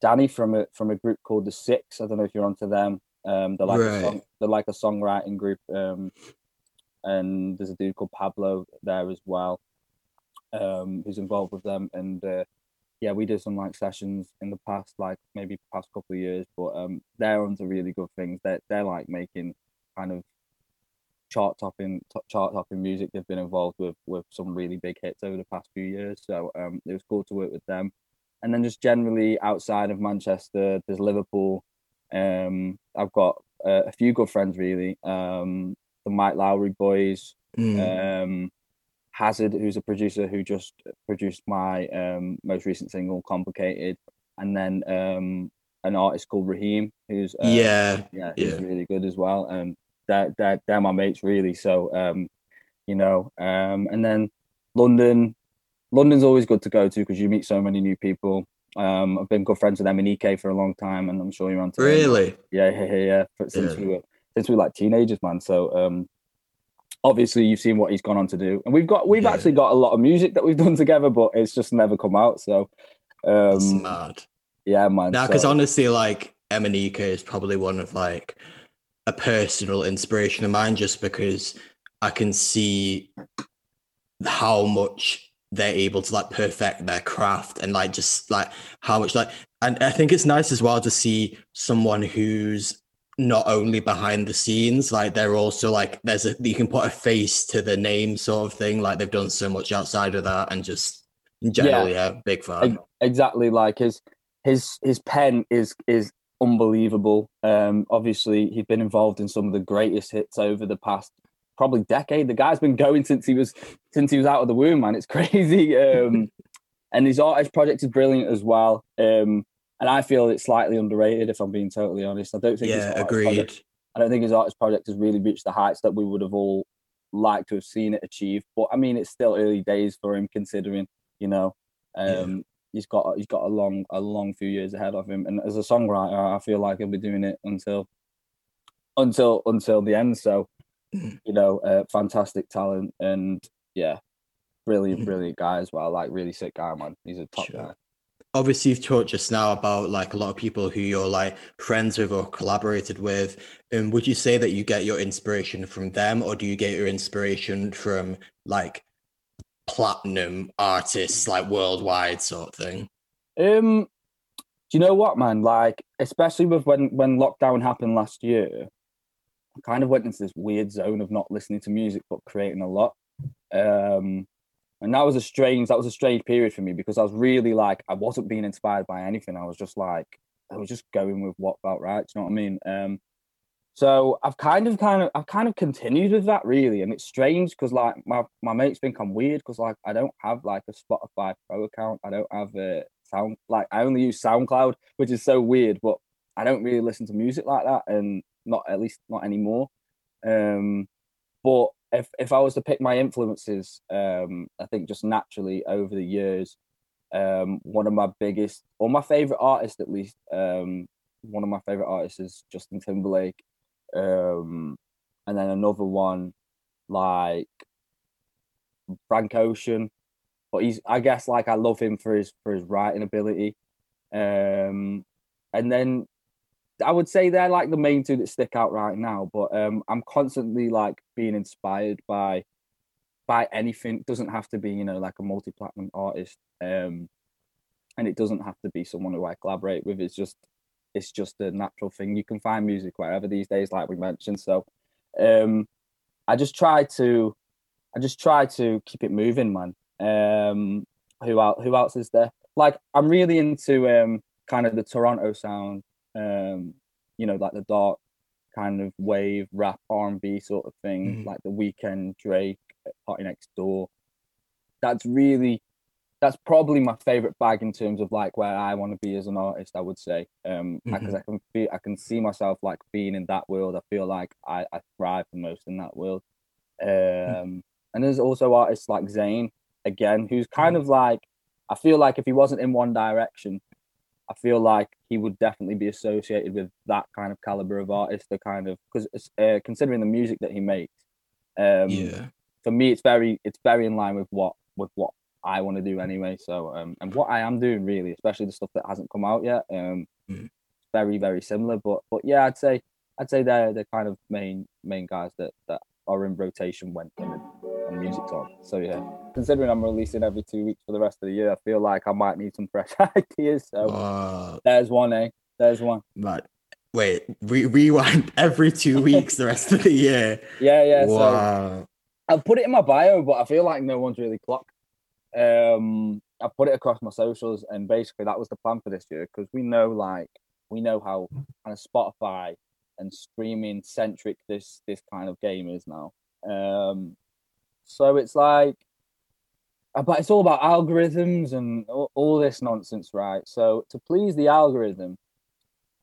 Danny from a from a group called the Six. I don't know if you're onto them. Um, they're like a song, they're like a songwriting group. Um, and there's a dude called Pablo there as well, um, who's involved with them. And uh, yeah, we did some like sessions in the past, like maybe past couple of years, but um, they're onto really good things. They're they're like making kind of chart topping top, chart topping music. They've been involved with with some really big hits over the past few years, so um, it was cool to work with them. And then just generally outside of Manchester, there's Liverpool. Um, I've got uh, a few good friends really. Um, the Mike Lowry boys, Mm. um, Hazard, who's a producer who just produced my um, most recent single, "Complicated," and then um, an artist called Raheem, who's uh, yeah, yeah, he's yeah. really good as well. Um, they're they're they're my mates really. So um, you know, um, and then London, London's always good to go to because you meet so many new people. Um, I've been good friends with MNEK for a long time, and I'm sure you're on. To really? Yeah, yeah, yeah. Since yeah. we were since we were like teenagers, man. So um, obviously you've seen what he's gone on to do, and we've got we've yeah. actually got a lot of music that we've done together, but it's just never come out. So um, smart. Yeah, man. Now, because so. honestly, like MNEK is probably one of like a personal inspiration of mine, just because I can see how much they're able to like perfect their craft and like just like how much like and I think it's nice as well to see someone who's not only behind the scenes, like they're also like there's a you can put a face to the name sort of thing. Like they've done so much outside of that and just in general, yeah, yeah big fan. Exactly, like his his his pen is is unbelievable. Um obviously he's been involved in some of the greatest hits over the past probably decade. The guy's been going since he was since he was out of the womb, man. It's crazy. Um, and his artist project is brilliant as well. Um, and I feel it's slightly underrated, if I'm being totally honest. I don't think. Yeah, agreed. Project, I don't think his artist project has really reached the heights that we would have all liked to have seen it achieve. But I mean, it's still early days for him, considering you know um, yeah. he's got he's got a long a long few years ahead of him. And as a songwriter, I feel like he'll be doing it until until until the end. So you know, uh, fantastic talent and yeah, brilliant, mm-hmm. brilliant guy as well. Like really sick guy, man. He's a top sure. guy. Obviously, you've talked just now about like a lot of people who you're like friends with or collaborated with. And would you say that you get your inspiration from them, or do you get your inspiration from like platinum artists, like worldwide sort of thing? Um, do you know what, man? Like, especially with when when lockdown happened last year, kind of went into this weird zone of not listening to music but creating a lot. Um, and that was a strange that was a strange period for me because I was really like I wasn't being inspired by anything. I was just like I was just going with what felt right. Do you know what I mean? Um, so I've kind of kind of I've kind of continued with that really, and it's strange because like my my mates think I'm weird because like I don't have like a Spotify Pro account. I don't have a sound like I only use SoundCloud, which is so weird. But I don't really listen to music like that, and not at least not anymore. Um, but if if I was to pick my influences, um, I think just naturally over the years, um, one of my biggest or my favorite artist at least, um, one of my favorite artists is Justin Timberlake, um, and then another one like Frank Ocean, but he's I guess like I love him for his for his writing ability, um, and then I would say they're like the main two that stick out right now. But um, I'm constantly like being inspired by by anything. It doesn't have to be you know like a multi platinum artist, um, and it doesn't have to be someone who I collaborate with. It's just it's just a natural thing. You can find music wherever these days, like we mentioned. So um, I just try to I just try to keep it moving, man. Um, who else? Who else is there? Like I'm really into um, kind of the Toronto sound um, you know, like the dark kind of wave rap R and B sort of thing, mm-hmm. like the Weeknd Drake, PartyNextDoor. That's really that's probably my favorite bag in terms of like where I want to be as an artist. I would say, um, because mm-hmm. I can feel, I can see myself like being in that world. I feel like I, I thrive the most in that world. Um, mm-hmm. and there's also artists like Zayn again, who's kind mm-hmm. of like I feel like if he wasn't in one direction, I feel like he would definitely be associated with that kind of caliber of artist. The kind of because uh, considering the music that he makes, um, yeah. For me, it's very it's very in line with what with what I want to do anyway. So um, and what I am doing really, especially the stuff that hasn't come out yet, um, mm. very very similar. But but yeah, I'd say I'd say they're the kind of main main guys that that are in rotation when when, music's on. So yeah, considering I'm releasing every two weeks for the rest of the year, I feel like I might need some fresh ideas. So uh, there's one, eh? There's one. But wait, re- rewind every two weeks the rest of the year. Yeah, yeah. Wow. So I've put it in my bio, but I feel like no one's really clocked. Um, I put it across my socials, and basically that was the plan for this year because we know, like, we know how kind of Spotify and streaming centric this this kind of game is now. Um, so it's like, Uh, but it's all about algorithms and all, all, this nonsense, right? So to please the algorithm,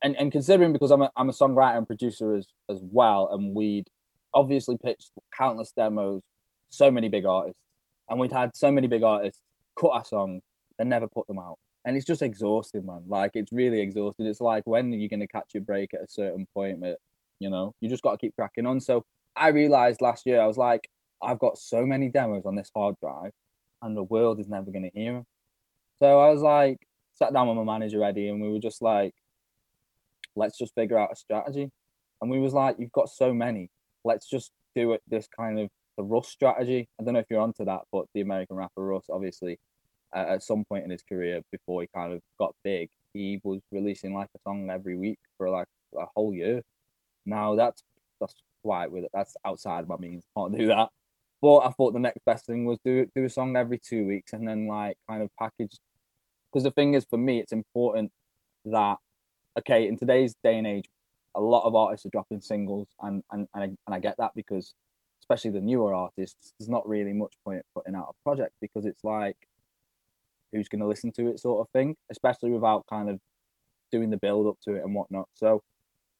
and and considering because I'm a I'm a songwriter and producer as as well, and we'd obviously pitched countless demos, so many big artists, and we'd had so many big artists cut our songs, and never put them out. And it's just exhausting, man. Like it's really exhausting. It's like when are you gonna catch your break at a certain point? But you know, you just got to keep cracking on. So I realized last year, I was like, I've got so many demos on this hard drive, and the world is never gonna hear them. So I was like, sat down with my manager Eddie, and we were just like, let's just figure out a strategy. And we was like, you've got so many, let's just do it this kind of the Russ strategy. I don't know if you're onto that, but the American rapper Russ, obviously, uh, at some point in his career before he kind of got big, he was releasing like a song every week for like a whole year. Now that's that's quite with it. That's outside of my means. Can't do that. I thought the next best thing was do do a song every two weeks and then like kind of package. Because the thing is, for me, it's important that okay in today's day and age, a lot of artists are dropping singles, and and and I, and I get that because especially the newer artists, there's not really much point putting out a project because it's like who's going to listen to it sort of thing, especially without kind of doing the build up to it and whatnot. So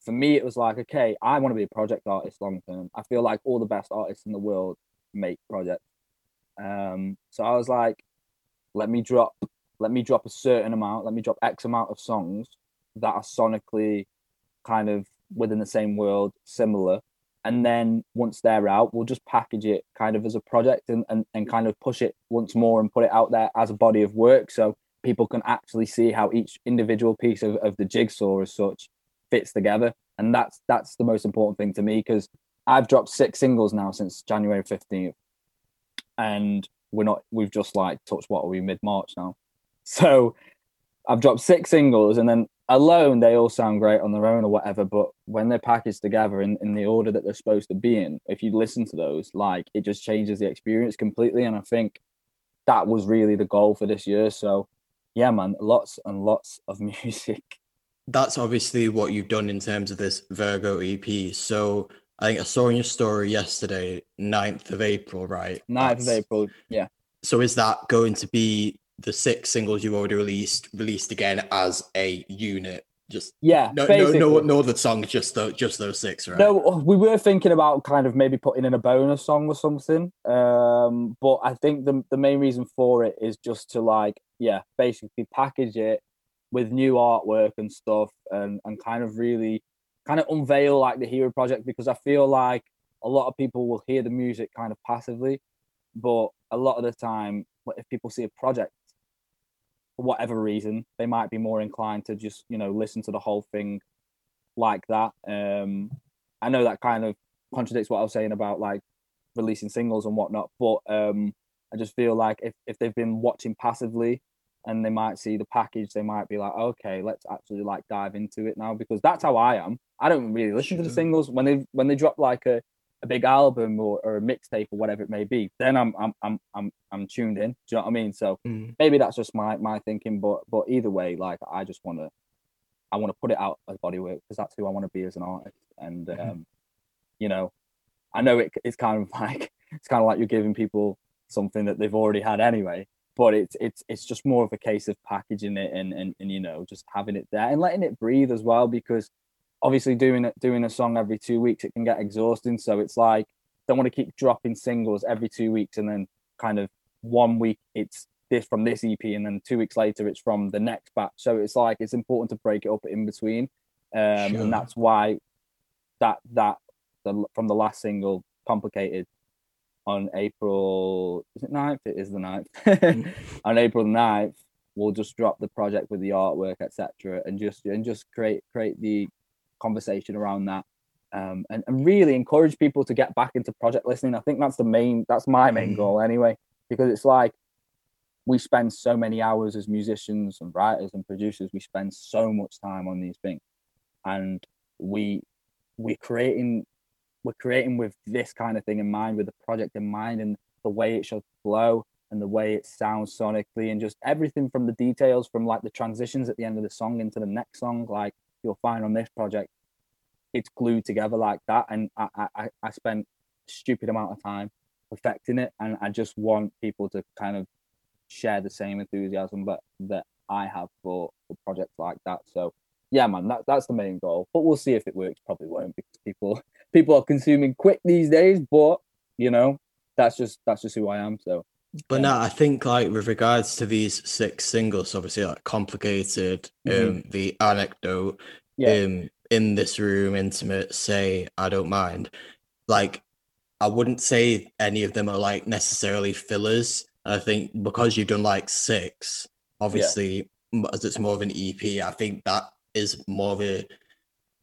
for me, it was like, okay, I want to be a project artist long term. I feel like all the best artists in the world make project. Um, so I was like, let me drop, let me drop a certain amount, let me drop X amount of songs that are sonically kind of within the same world, similar, and then once they're out we'll just package it kind of as a project and, and, and kind of push it once more and put it out there as a body of work so people can actually see how each individual piece of, of the jigsaw as such fits together and that's that's the most important thing to me because i've dropped six singles now since january 15th and we're not we've just like touched what are we mid-march now. So i've dropped six singles and then alone they all sound great on their own or whatever but when they're packaged together in, in the order that they're supposed to be in if you listen to those like it just changes the experience completely and i think that was really the goal for this year. So yeah man lots and lots of music. That's obviously what you've done in terms of this virgo ep so i think i saw in your story yesterday 9th of april right? 9th that's... of april yeah. So is that going to be the six singles you've already released released again as a unit? Just yeah no no, no no other songs just the, just those six right? No we were thinking about kind of maybe putting in a bonus song or something um but i think the, the main reason for it is just to like yeah basically package it with new artwork and stuff and and kind of really kind of unveil like the H33RA project because i feel like a lot of people will hear the music kind of passively but a lot of the time if people see a project for whatever reason, they might be more inclined to just you know listen to the whole thing like that. Um, I know that kind of contradicts what I was saying about like releasing singles and whatnot, but um, I just feel like if, if they've been watching passively and they might see the package, they might be like, okay, let's actually like dive into it now because that's how I am. I don't really listen to the singles when they when they drop like a a big album or, or a mixtape or whatever it may be, then I'm I'm I'm I'm I'm tuned in. Do you know what I mean? So mm. maybe that's just my my thinking, but but either way, like I just want to I want to put it out as bodywork because that's who I want to be as an artist. And mm-hmm. um, you know, I know it, it's kind of like it's kind of like you're giving people something that they've already had anyway. But it's it's it's just more of a case of packaging it and, and and you know just having it there and letting it breathe as well because obviously doing it doing a song every two weeks it can get exhausting so it's like don't want to keep dropping singles every two weeks and then kind of one week it's this from this ep and then two weeks later it's from the next batch so it's like it's important to break it up in between um, sure. and that's why that that the, from the last single complicated on april is it 9th it is the 9th mm. on april 9th we'll just drop the project with the artwork etc and just and just create create the conversation around that um, and, and really encourage people to get back into project listening. I think that's the main, that's my main mm. goal anyway, because it's like we spend so many hours as musicians and writers and producers, we spend so much time on these things and we, we're creating, we're creating with this kind of thing in mind, with the project in mind and the way it should flow and the way it sounds sonically and just everything from the details from like the transitions at the end of the song into the next song like you'll find on this project, it's glued together like that. And I, I, I spent stupid amount of time perfecting it. And I just want people to kind of share the same enthusiasm that, that I have for, for projects like that. So yeah, man, that, that's the main goal. But we'll see if it works. Probably won't because people people are consuming quick these days. But you know, that's just that's just who I am. So But yeah. no, I think like with regards to these six singles, obviously like complicated, mm-hmm. um, the anecdote, yeah. um, in this room, intimate, say I don't mind. Like, I wouldn't say any of them are like necessarily fillers. I think because you've done like six, obviously, yeah. as it's more of an EP, I think that is more of a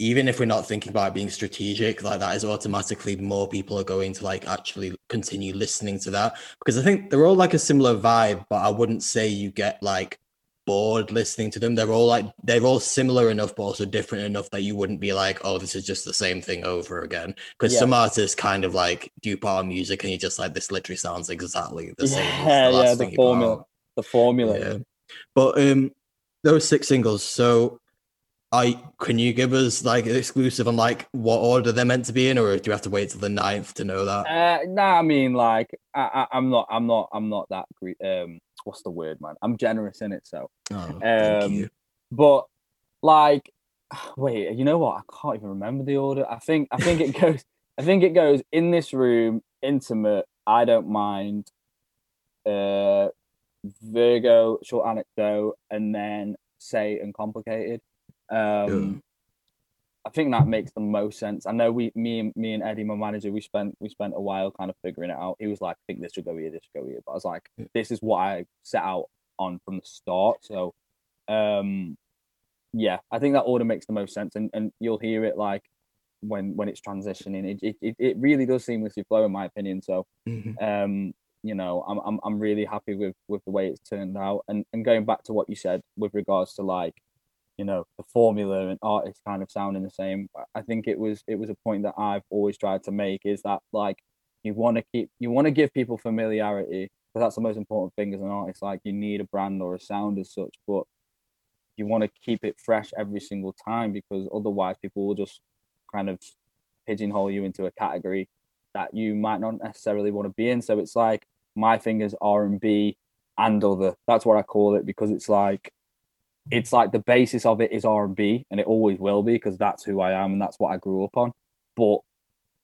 even if we're not thinking about being strategic, like that is automatically more people are going to like actually continue listening to that because I think they're all like a similar vibe, but I wouldn't say you get like bored listening to them. They're all like they're all similar enough, but also different enough that you wouldn't be like, oh, this is just the same thing over again. Because yeah. some artists kind of like do part music and you just like this literally sounds exactly the same. Yeah, the yeah, the formula, the formula. Yeah. But um, those six singles. So I can you give us like an exclusive on like what order they're meant to be in, or do you have to wait till the ninth to know that? Uh, nah, I mean like I, I, am not, I'm not, I'm not that great. Um, what's the word, man? I'm generous in it, so. Oh, um, but like, wait, you know what? I can't even remember the order. I think, I think it goes. I think it goes in this room, intimate. I don't mind. Uh, Virgo, short anecdote, and then say and complicated. Um, yeah. I think that makes the most sense. I know we, me and me and Eddie, my manager, we spent we spent a while kind of figuring it out. He was like, "I think this should go here, this should go here," but I was like, yeah. "This is what I set out on from the start." So, um, yeah, I think that order makes the most sense, and and you'll hear it like when when it's transitioning. It it, it really does seamlessly flow, in my opinion. So, mm-hmm. um, you know, I'm I'm I'm really happy with with the way it's turned out, and and going back to what you said with regards to like you know the formula and artists kind of sounding the same. I think it was it was a point that i've always tried to make is that like you want to keep you want to give people familiarity because that's the most important thing as an artist. Like you need a brand or a sound as such but you want to keep it fresh every single time because otherwise people will just kind of pigeonhole you into a category that you might not necessarily want to be in. So it's like my thing is r&b and other. That's what i call it because it's like it's like the basis of it is R&B and it always will be because that's who I am and that's what I grew up on. But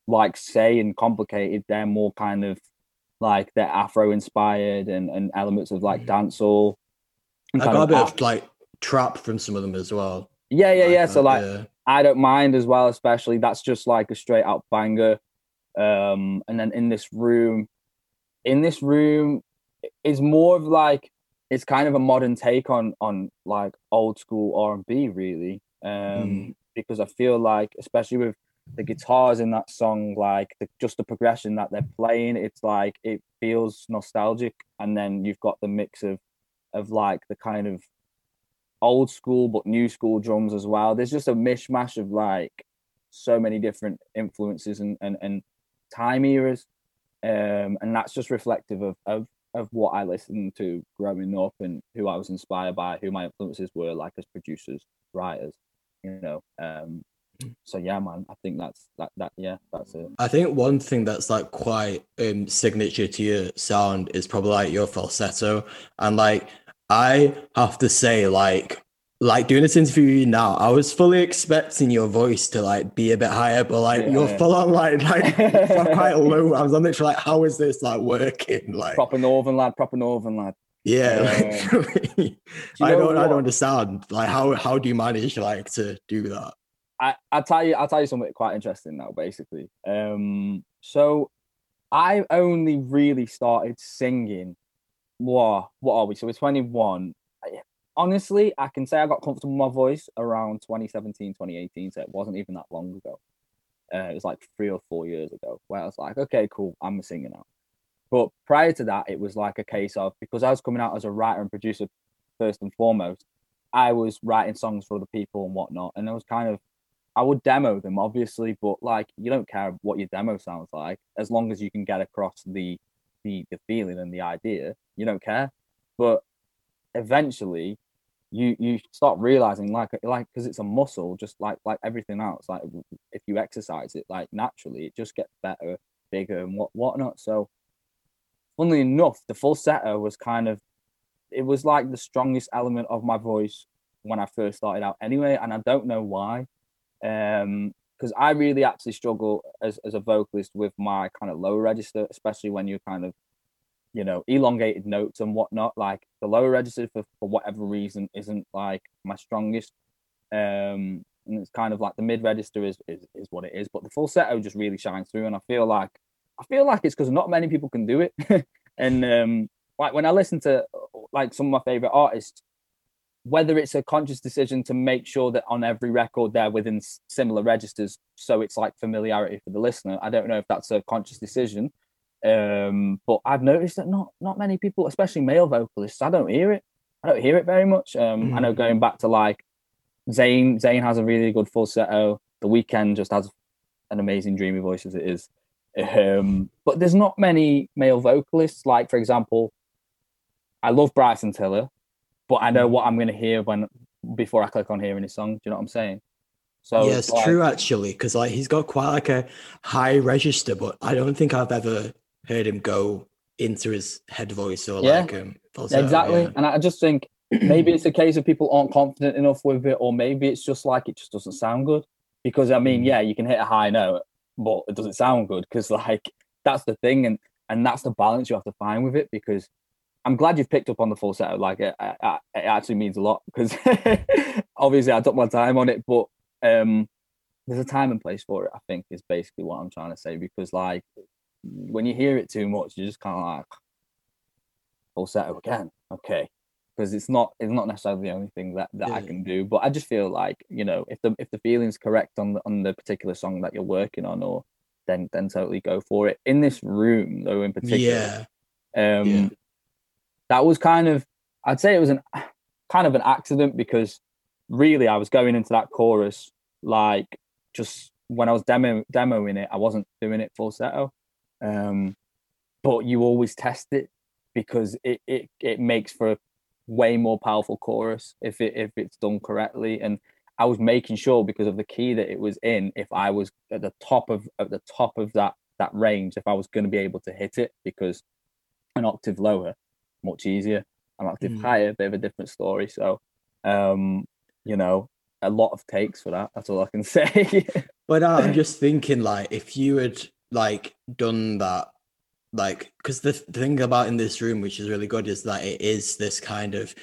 like say and complicated, they're more kind of like they're Afro inspired and, and elements of like mm. dancehall. I got a bit of like trap from some of them as well. Yeah, yeah, yeah. so like yeah. I don't mind as well, especially that's just like a straight out banger. Um, and then in this room, in this room is more of like it's kind of a modern take on on like old school R and B, really. Um, mm. Because I feel like, especially with the guitars in that song, like the, just the progression that they're playing, it's like it feels nostalgic. And then you've got the mix of of like the kind of old school but new school drums as well. There's just a mishmash of like so many different influences and and, and time eras. Um, and that's just reflective of, of of what I listened to growing up and who I was inspired by, who my influences were, like as producers, writers, you know. Um, so yeah, man, I think that's that. That yeah, that's it. I think one thing that's like quite um signature to your sound is probably like your falsetto, and like I have to say, like like doing this interview now, I was fully expecting your voice to like be a bit higher, but like yeah, you're yeah. full on like like quite low. I was on literally like, how is this like working? Like proper northern lad, proper northern lad. Yeah, uh, I don't I don't understand. Like how how do you manage like to do that? I I'll tell you I'll tell you something quite interesting now. Basically, um, so I only really started singing. What what are we? So we're 21 honestly, I can say I got comfortable with my voice around 2017, 2018. So it wasn't even that long ago. Uh, it was like three or four years ago where I was like, okay, cool, I'm a singer now. But prior to that, it was like a case of because I was coming out as a writer and producer first and foremost, I was writing songs for other people and whatnot. And it was kind of, I would demo them obviously, but like you don't care what your demo sounds like as long as you can get across the the the feeling and the idea, you don't care. But eventually, you you start realizing like like because it's a muscle just like like everything else like if you exercise it like naturally it just gets better bigger and what whatnot. So funnily enough the falsetto was kind of it was like the strongest element of my voice when i first started out anyway and i don't know why um because i really actually struggle as, as a vocalist with my kind of low register especially when you're kind of you know, elongated notes and whatnot. Like the lower register for, for whatever reason isn't like my strongest. Um, and it's kind of like the mid register is, is is what it is, but the falsetto just really shines through, and I feel like I feel like it's because not many people can do it. and um, like when I listen to like some of my favorite artists, whether it's a conscious decision to make sure that on every record they're within similar registers, so it's like familiarity for the listener. I don't know if that's a conscious decision, um, but I've noticed that not not many people, especially male vocalists, I don't hear it. I don't hear it very much. Um, mm-hmm. I know mm. going back to like Zayn, Zayn has a really good falsetto. The Weeknd just has an amazing dreamy voice as it is. Um, but there's not many male vocalists. Like for example, I love Bryson Tiller, but I know mm. what I'm going to hear when before I click on hearing his song. Do you know what I'm saying? So yeah, it's like, true actually, because like he's got quite like a high register, but I don't think I've ever heard him go into his head voice or yeah, like um falsetto, exactly. Yeah. And I just think maybe it's a case of people aren't confident enough with it, or maybe it's just like it just doesn't sound good. Because I mean, mm. yeah, you can hit a high note, but it doesn't sound good because like that's the thing, and and that's the balance you have to find with it. Because I'm glad you've picked up on the falsetto. Like it, it, it actually means a lot because obviously I took my time on it, but um, there's a time and place for it. I think is basically what I'm trying to say because like when you hear it too much, you're just kind of like falsetto again. Okay, because it's not it's not necessarily the only thing that, that yeah. I can do. But I just feel like you know if the if the feeling's correct on the on the particular song that you're working on, or then then totally go for it. In this room though, in particular, yeah. um, yeah. that was kind of I'd say it was an kind of an accident because really I was going into that chorus like just when I was demo demoing it, I wasn't doing it falsetto. Um, but you always test it because it, it it makes for a way more powerful chorus if it if it's done correctly. And I was making sure because of the key that it was in if I was at the top of at the top of that that range if I was going to be able to hit it because an octave lower much easier an octave mm. higher bit of a different story. So um you know a lot of takes for that that's all I can say. But uh, I'm just thinking like if you had like done that like because the, the thing about in this room which is really good is that it is this kind of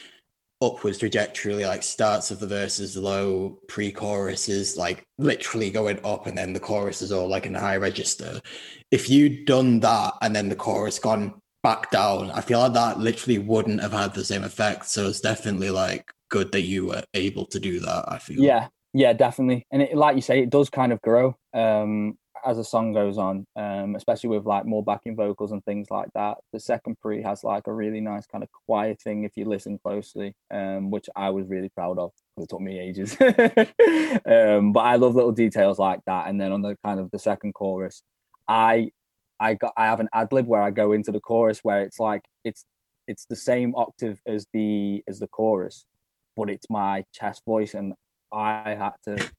upwards trajectory like starts of the verses low pre-chorus is like literally going up and then the chorus is all like in a high register. If you'd done that and then the chorus gone back down i feel like that literally wouldn't have had the same effect. So it's definitely like good that you were able to do that i feel. Yeah. Yeah definitely. And it, like you say it does kind of grow. Um as a song goes on, um, especially with like more backing vocals and things like that. The second pre has like a really nice kind of quiet thing if you listen closely, um, which I was really proud of because it took me ages. um, but I love little details like that. And then on the kind of the second chorus, I I got I have an ad lib where I go into the chorus where it's like it's it's the same octave as the as the chorus, but it's my chest voice and I had to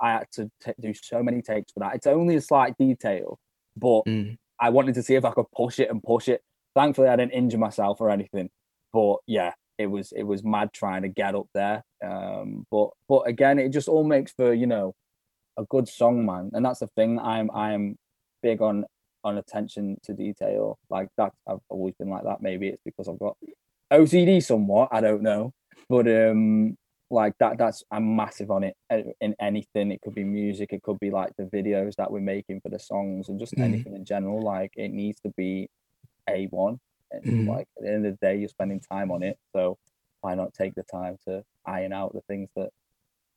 I had to t- do so many takes for that. It's only a slight detail, but mm. I wanted to see if I could push it and push it. Thankfully, I didn't injure myself or anything. But yeah, it was it was mad trying to get up there. Um, but but again, it just all makes for you know a good song, man. And that's the thing. I'm I'm big on on attention to detail. Like that, I've always been like that. Maybe it's because I've got OCD somewhat. I don't know, but um, like that that's i'm massive on it uh, in anything it could be music it could be like the videos that we're making for the songs and just mm. anything in general like it needs to be a1 and mm. like at the end of the day you're spending time on it so why not take the time to iron out the things that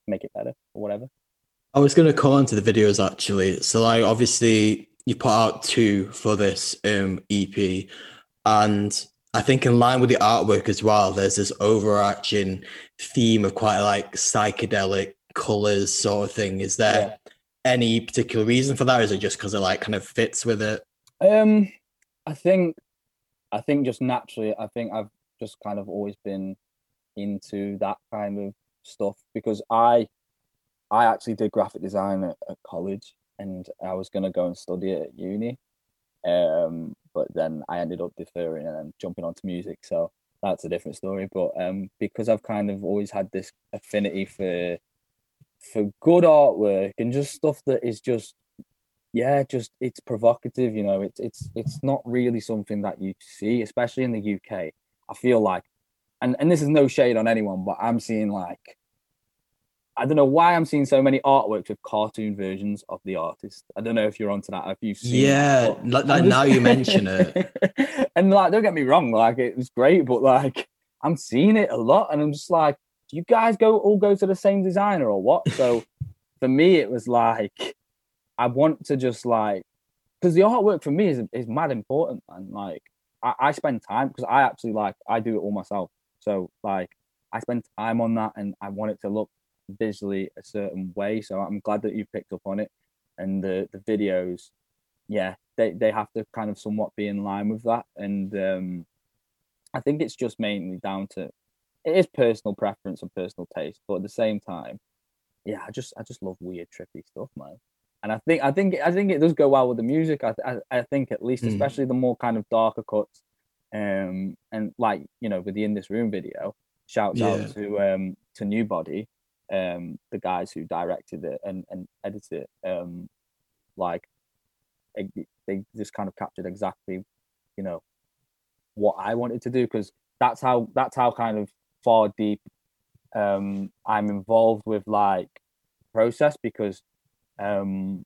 make it better or whatever i was going to call into the videos actually so like obviously you put out two for this um ep and I think in line with the artwork as well, there's this overarching theme of quite like psychedelic colors sort of thing. Is there yeah. any particular reason for that? Is it just because it like kind of fits with it? Um, I think, I think just naturally, I think I've just kind of always been into that kind of stuff because I, I actually did graphic design at, at college and I was going to go and study it at uni. Um, but then I ended up deferring and then jumping onto music. So that's a different story. But um, because I've kind of always had this affinity for for good artwork and just stuff that is just yeah, just it's provocative. You know, it's it's it's not really something that you see, especially in the UK. I feel like, and and this is no shade on anyone, but I'm seeing like, I don't know why I'm seeing so many artworks with cartoon versions of the artist. I don't know if you're onto that. If you've seen, yeah, like, like now you mention it, and like, don't get me wrong, like it was great, but like I'm seeing it a lot, and I'm just like, do you guys go all go to the same designer or what? So for me, it was like I want to just like because the artwork for me is is mad important, man. Like I, I spend time because I actually like I do it all myself. So like I spend time on that and I want it to look visually a certain way. So I'm glad that you picked up on it. And the the videos, yeah, they, they have to kind of somewhat be in line with that. And um I think it's just mainly down to it is personal preference and personal taste, but at the same time, yeah, I just I just love weird, trippy stuff, man and I think I think I think it does go well with the music. I I, I think at least, mm. especially the more kind of darker cuts, um, and like you know with the in this room video, shouts yeah. out to um to Newbody, um, the guys who directed it and and edited it, um, like they just kind of captured exactly, you know, what I wanted to do because that's how that's how kind of far deep um I'm involved with like process because um,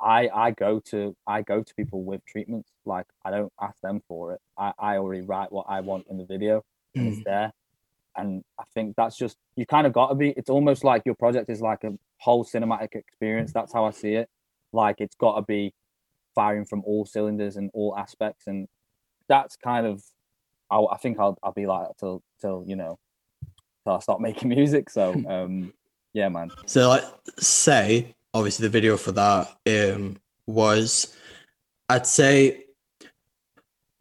I I go to I go to people with treatments. Like I don't ask them for it. I, I already write what I want in the video and mm. it's there. And I think that's just you kind of got to be. It's almost like your project is like a whole cinematic experience. That's how I see it. Like it's got to be firing from all cylinders and all aspects, and that's kind of. I, I think I'll I'll be like till till you know till I start making music. So um yeah, man. So like say obviously the video for that um, was, I'd say,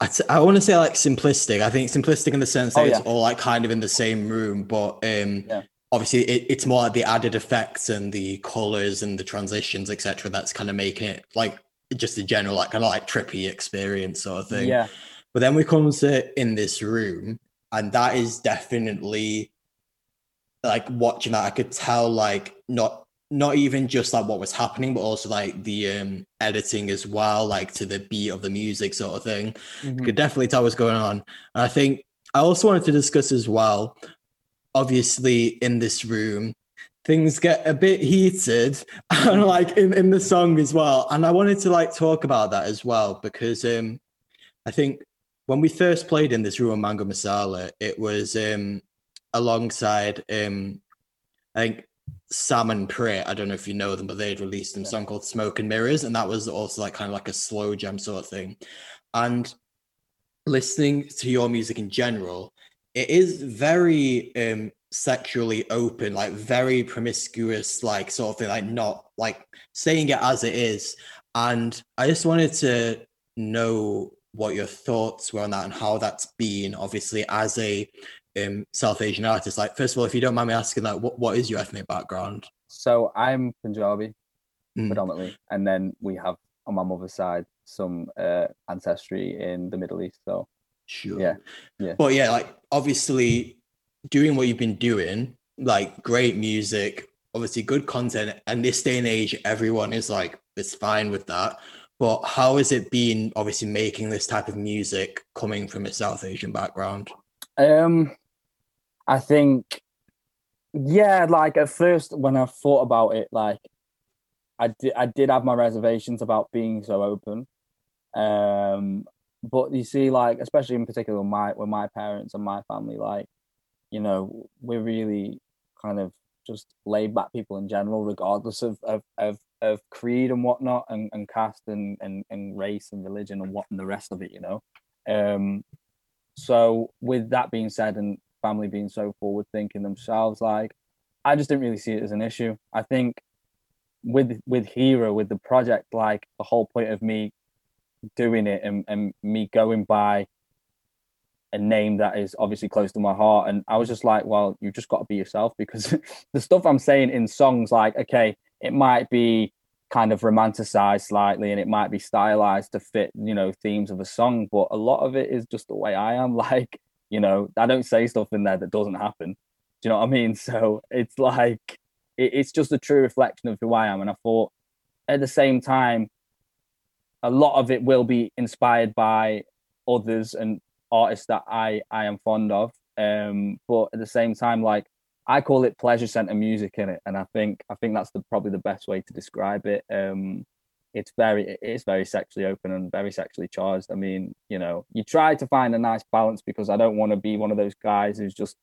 I'd, want to say like simplistic. I think simplistic in the sense that oh, yeah. it's all like kind of in the same room, but um, yeah. obviously it, it's more like the added effects and the colors and the transitions, etc. That's kind of making it like just a general like kind of like trippy experience sort of thing. Yeah. But then we come to in this room, and that is definitely like watching that. I could tell like not not even just like what was happening, but also like the um, editing as well, like to the beat of the music sort of thing. Mm-hmm. Could definitely tell what's going on. And I think I also wanted to discuss as well. Obviously, in this room, things get a bit heated, and like in, in the song as well. And I wanted to like talk about that as well because um, I think when we first played in this room on Mango Masala, it was um, alongside um, I think Sam and Prit, I don't know if you know them, but they'd released a song called Smoke and Mirrors, and that was also like kind of like a slow jam sort of thing. And listening to your music in general, it is very um sexually open, like very promiscuous, like sort of thing, like not like saying it as it is. And I just wanted to know what your thoughts were on that and how that's been, obviously, as a um, South Asian artists. Like, first of all, if you don't mind me asking, like, what, what is your ethnic background? So I'm Punjabi mm. predominantly, and then we have on my mother's side some uh, ancestry in the Middle East. So sure, yeah, yeah. But yeah, like obviously doing what you've been doing, like great music, obviously good content, and this day and age, everyone is like, it's fine with that. But how has it been, obviously, making this type of music coming from a South Asian background? Um, I think, yeah, like at first when I thought about it, like I did, I did have my reservations about being so open. Um, but you see, like especially in particular with my with my parents and my family, like you know, we're really kind of just laid back people in general, regardless of of of, of creed and whatnot, and, and caste and, and and race and religion and what and the rest of it, you know. Um, so with that being said, and family being so forward thinking themselves, like I just didn't really see it as an issue. I think with with Heera, with the project, like the whole point of me doing it and, and me going by a name that is obviously close to my heart. And I was just like, well, you just got to be yourself because the stuff I'm saying in songs, like, okay, it might be kind of romanticized slightly and it might be stylized to fit, you know, themes of a song, but a lot of it is just the way I am. Like, you know, I don't say stuff in there that doesn't happen. Do you know what I mean? So it's like it, it's just a true reflection of who I am. And I thought at the same time, a lot of it will be inspired by others and artists that I I am fond of. Um, but at the same time, like I call it pleasure center music in it, and I think I think that's the probably the best way to describe it. Um, it's very it's very sexually open and very sexually charged. I mean, you know, you try to find a nice balance because I don't want to be one of those guys who's just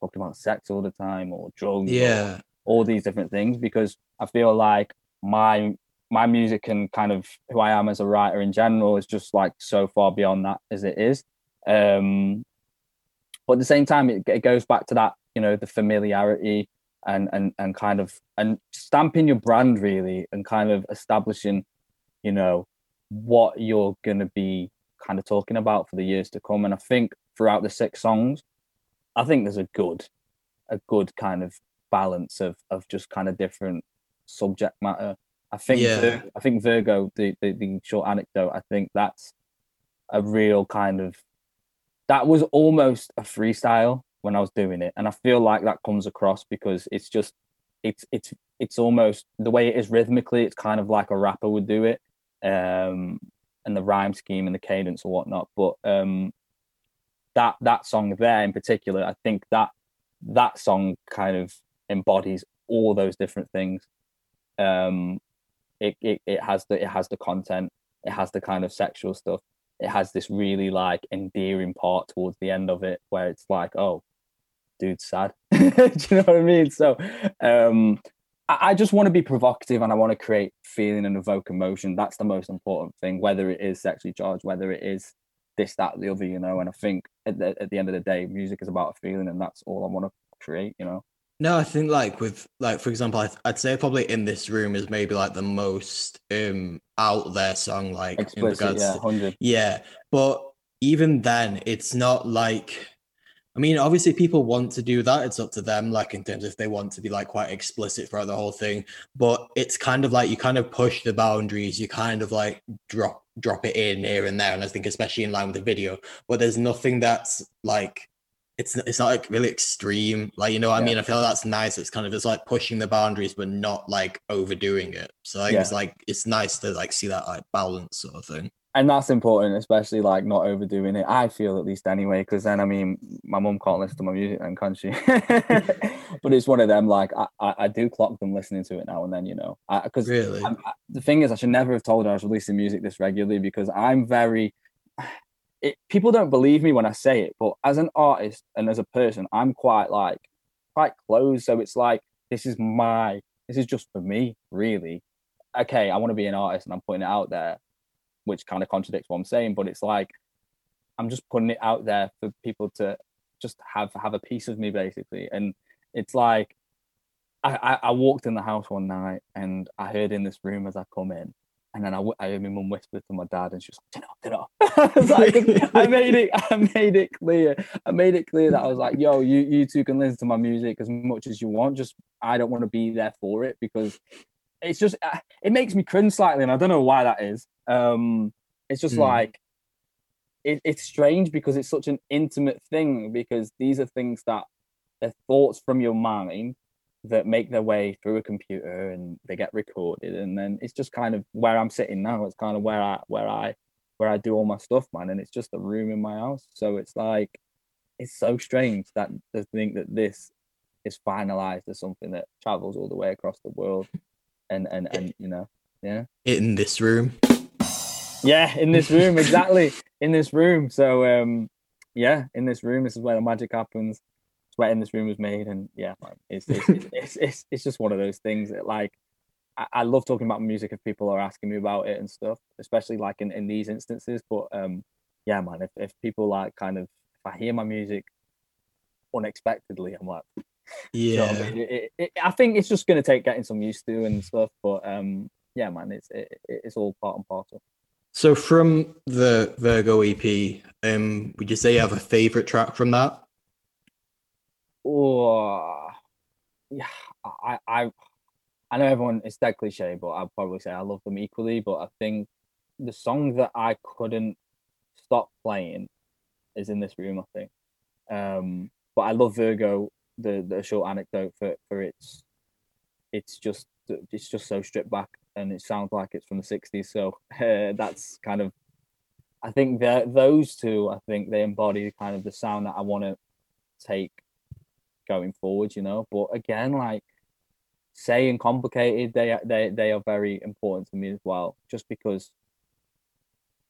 talking about sex all the time or drugs, yeah, or all these different things. Because I feel like my my music and kind of who I am as a writer in general is just like so far beyond that as it is. Um, but at the same time, it, it goes back to that you know the familiarity and and and kind of and stamping your brand really and kind of establishing you know what you're going to be kind of talking about for the years to come. And i think throughout the six songs i think there's a good a good kind of balance of of just kind of different subject matter. I think Yeah. Vir- i think virgo the, the the short anecdote i think that's a real kind of that was almost a freestyle when I was doing it, and I feel like that comes across because it's just it's it's it's almost the way it is rhythmically. It's kind of like a rapper would do it, um, and the rhyme scheme and the cadence or whatnot. But um, that that song there in particular, I think that that song kind of embodies all those different things. Um, it, it it has the it has the content, it has the kind of sexual stuff, it has this really like endearing part towards the end of it where it's like, oh, dude's sad. Do you know what I mean? So um I, I just want to be provocative and I want to create feeling and evoke emotion. That's the most important thing, whether it is sexually charged, whether it is this, that, the other, you know. And I think at the, at the end of the day, music is about a feeling, and that's all I want to create, you know. No, I think like with like for example, I, I'd say probably in this room is maybe like the most um out there song like in Explicit, regards yeah, to- yeah, but even then, it's not like. I mean, obviously, people want to do that. It's up to them, like in terms of if they want to be like quite explicit throughout the whole thing. But it's kind of like you kind of push the boundaries. You kind of like drop drop it in here and there. And I think especially in line with the video, but there's nothing that's like it's it's not like really extreme. Like you know, what I mean, I feel like that's nice. It's kind of just like pushing the boundaries, but not like overdoing it. So I think Yeah. it's like it's nice to like see that like balance sort of thing. And that's important, especially like not overdoing it. I feel at least anyway, because then I mean, my mum can't listen to my music, then can she? but it's one of them. Like I, I, I do clock them listening to it now and then, you know, because Really, the thing is, I should never have told her I was releasing music this regularly because I'm very. It, people don't believe me when I say it, but as an artist and as a person, I'm quite like quite closed. So it's like this is my, this is just for me, really. Okay, I want to be an artist and I'm putting it out there, which kind of contradicts what I'm saying, but it's like I'm just putting it out there for people to just have have a piece of me basically. And it's like I, I, I walked in the house one night and I heard in this room as I come in, and then I, I heard my mum whisper to my dad, and she was like, "Turn off, turn off." I, like, I made it, I made it clear, I made it clear that I was like, "Yo, you you two can listen to my music as much as you want. Just I don't want to be there for it because it's just uh, it makes me cringe slightly, and I don't know why that is. Um, it's just Hmm. like it, it's strange because it's such an intimate thing because these are things that they're thoughts from your mind that make their way through a computer and they get recorded and then it's just kind of where I'm sitting now it's kind of where I where I where I do all my stuff man and it's just a room in my house so it's like it's so strange that to think that this is finalized as something that travels all the way across the world and and and you know yeah. In this room. yeah in this room exactly. In this room. So um yeah in this room this is where the magic happens. It's where in this room was made and yeah it's it's, it's, it's, it's it's just one of those things that like I, I love talking about music if people are asking me about it and stuff especially like in, in these instances but um yeah man if, if people like kind of if i hear my music unexpectedly i'm like Yeah. I, mean? It- it- I think it's just going to take getting some used to and stuff but um yeah man it's it, it- it's all part and parcel So from the Virgo EP, um, would you say you have a favorite track from that? Oh, yeah. I, I, I know everyone is dead cliche, but I'd probably say I love them equally. But I think the song that I couldn't stop playing is in this room. I think. Um, but I love Virgo, the the short anecdote for for its, it's just it's just so stripped back and it sounds like it's from the 60s. So uh, that's kind of, I think that those two, I think they embody kind of the sound that I want to take going forward, you know. But again, like saying complicated, they they they are very important to me as well, just because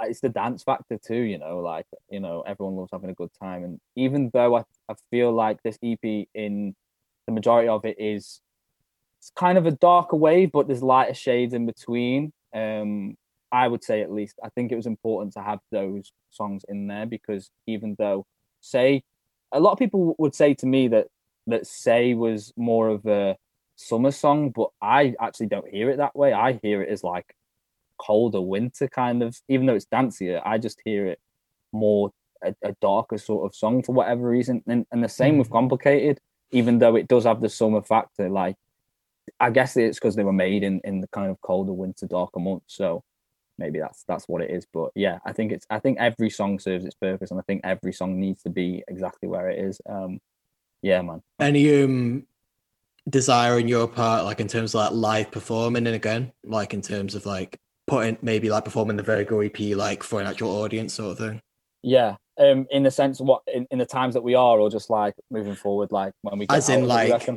it's the dance factor too, you know. Like you know, everyone loves having a good time, and even though I I feel like this EP in the majority of it is it's kind of a darker wave, but there's lighter shades in between. Um, I would say at least I think it was important to have those songs in there because even though say a lot of people would say to me that that say was more of a summer song, but I actually don't hear it that way. I hear it as like colder winter kind of even though it's dancier, I just hear it more a, a darker sort of song for whatever reason. And and the same with complicated, even though it does have the summer factor, like I guess it's because they were made in in the kind of colder winter, darker months. So maybe that's that's what it is. But yeah, I think it's I think every song serves its purpose, and I think every song needs to be exactly where it is. Um, yeah, man. Any um desire on your part, like in terms of like live performing, and again, like in terms of like putting maybe like performing the Virgo EP like for an actual audience sort of thing. Yeah, um, in the sense of what in, in the times that we are, or just like moving forward, like when we get as in like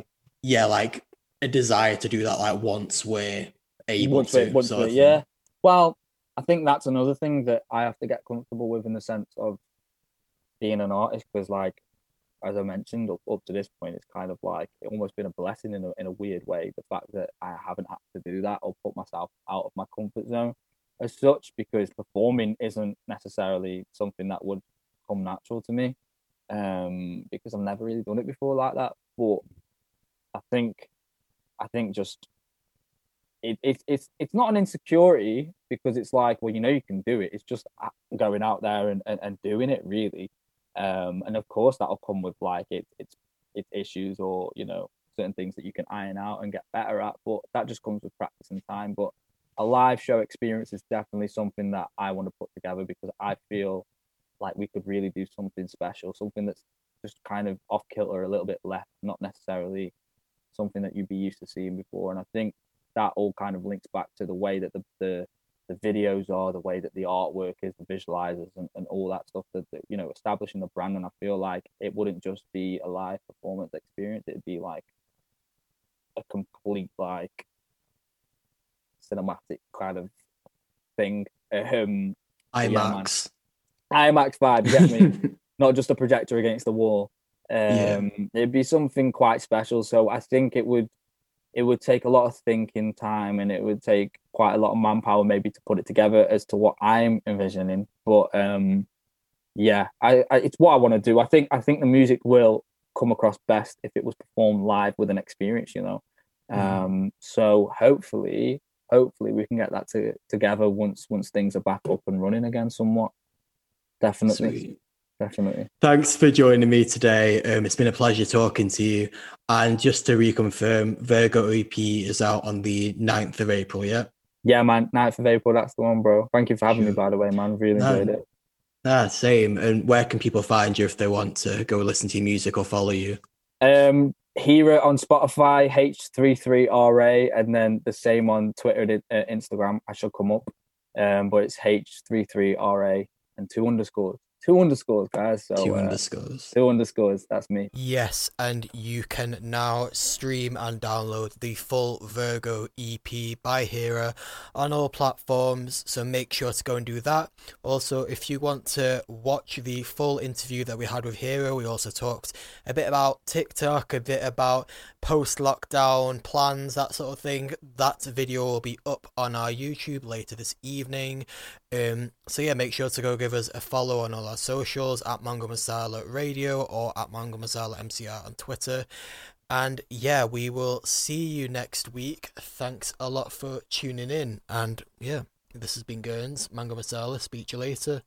yeah, like a desire to do that like once we're able once to. Once we're, yeah. Well, I think that's another thing that I have to get comfortable with in the sense of being an artist because, like, as I mentioned, up, up to this point, it's kind of like it almost been a blessing in a in a weird way. The fact that I haven't had to do that or put myself out of my comfort zone as such, because performing isn't necessarily something that would come natural to me, um, because I've never really done it before like that. But I think I think just it, it, it's it's not an insecurity because it's like well you know you can do it it's just going out there and, and, and doing it really um, and of course that'll come with like it, it's it's issues or you know certain things that you can iron out and get better at but that just comes with practice and time but a live show experience is definitely something that I want to put together because I feel like we could really do something special something that's just kind of off kilter a little bit left not necessarily something that you'd be used to seeing before. And I think that all kind of links back to the way that the the, the videos are, the way that the artwork is, the visualizers, and, and all that stuff. That, that you know, establishing the brand. And I feel like it wouldn't just be a live performance experience; it'd be like a complete like cinematic kind of thing. Um, IMAX. Yeah, IMAX vibe, get me? Not just a projector against the wall. Um, yeah. It'd be something quite special. So I think it would it would take a lot of thinking time and it would take quite a lot of manpower maybe to put it together as to what I'm envisioning. But um, yeah, I, I it's what I want to do. I think I think the music will come across best if it was performed live with an experience, you know. Mm. Um, so hopefully, hopefully we can get that to, together once once things are back up and running again somewhat. Definitely. Sweet definitely. Thanks for joining me today. Um, it's been a pleasure talking to you. And just to reconfirm, Virgo EP is out on the 9th of April, yeah? Yeah, man. 9th of April, that's the one, bro. Thank you for having sure. me, by the way, man. Really no, enjoyed it. Ah, same. And where can people find you if they want to go listen to your music or follow you? Um, Heera on Spotify, H33RA, and then the same on Twitter and uh, Instagram. I shall come up. Um, but it's H33RA and two underscores two underscores, guys. So two uh, underscores. Two underscores. That's me. Yes, and you can now stream and download the full Virgo EP by Heera on all platforms. So make sure to go and do that. Also, if you want to watch the full interview that we had with Heera, we also talked a bit about TikTok, a bit about post lockdown plans, that sort of thing. That video will be up on our YouTube later this evening. Um, so yeah, make sure to go give us a follow on all our socials at Mango Masala Radio or at Mango Masala MCR on Twitter. And yeah, we will see you next week. Thanks a lot for tuning in. And yeah, this has been Gurns, Mango Masala. Speak to you later.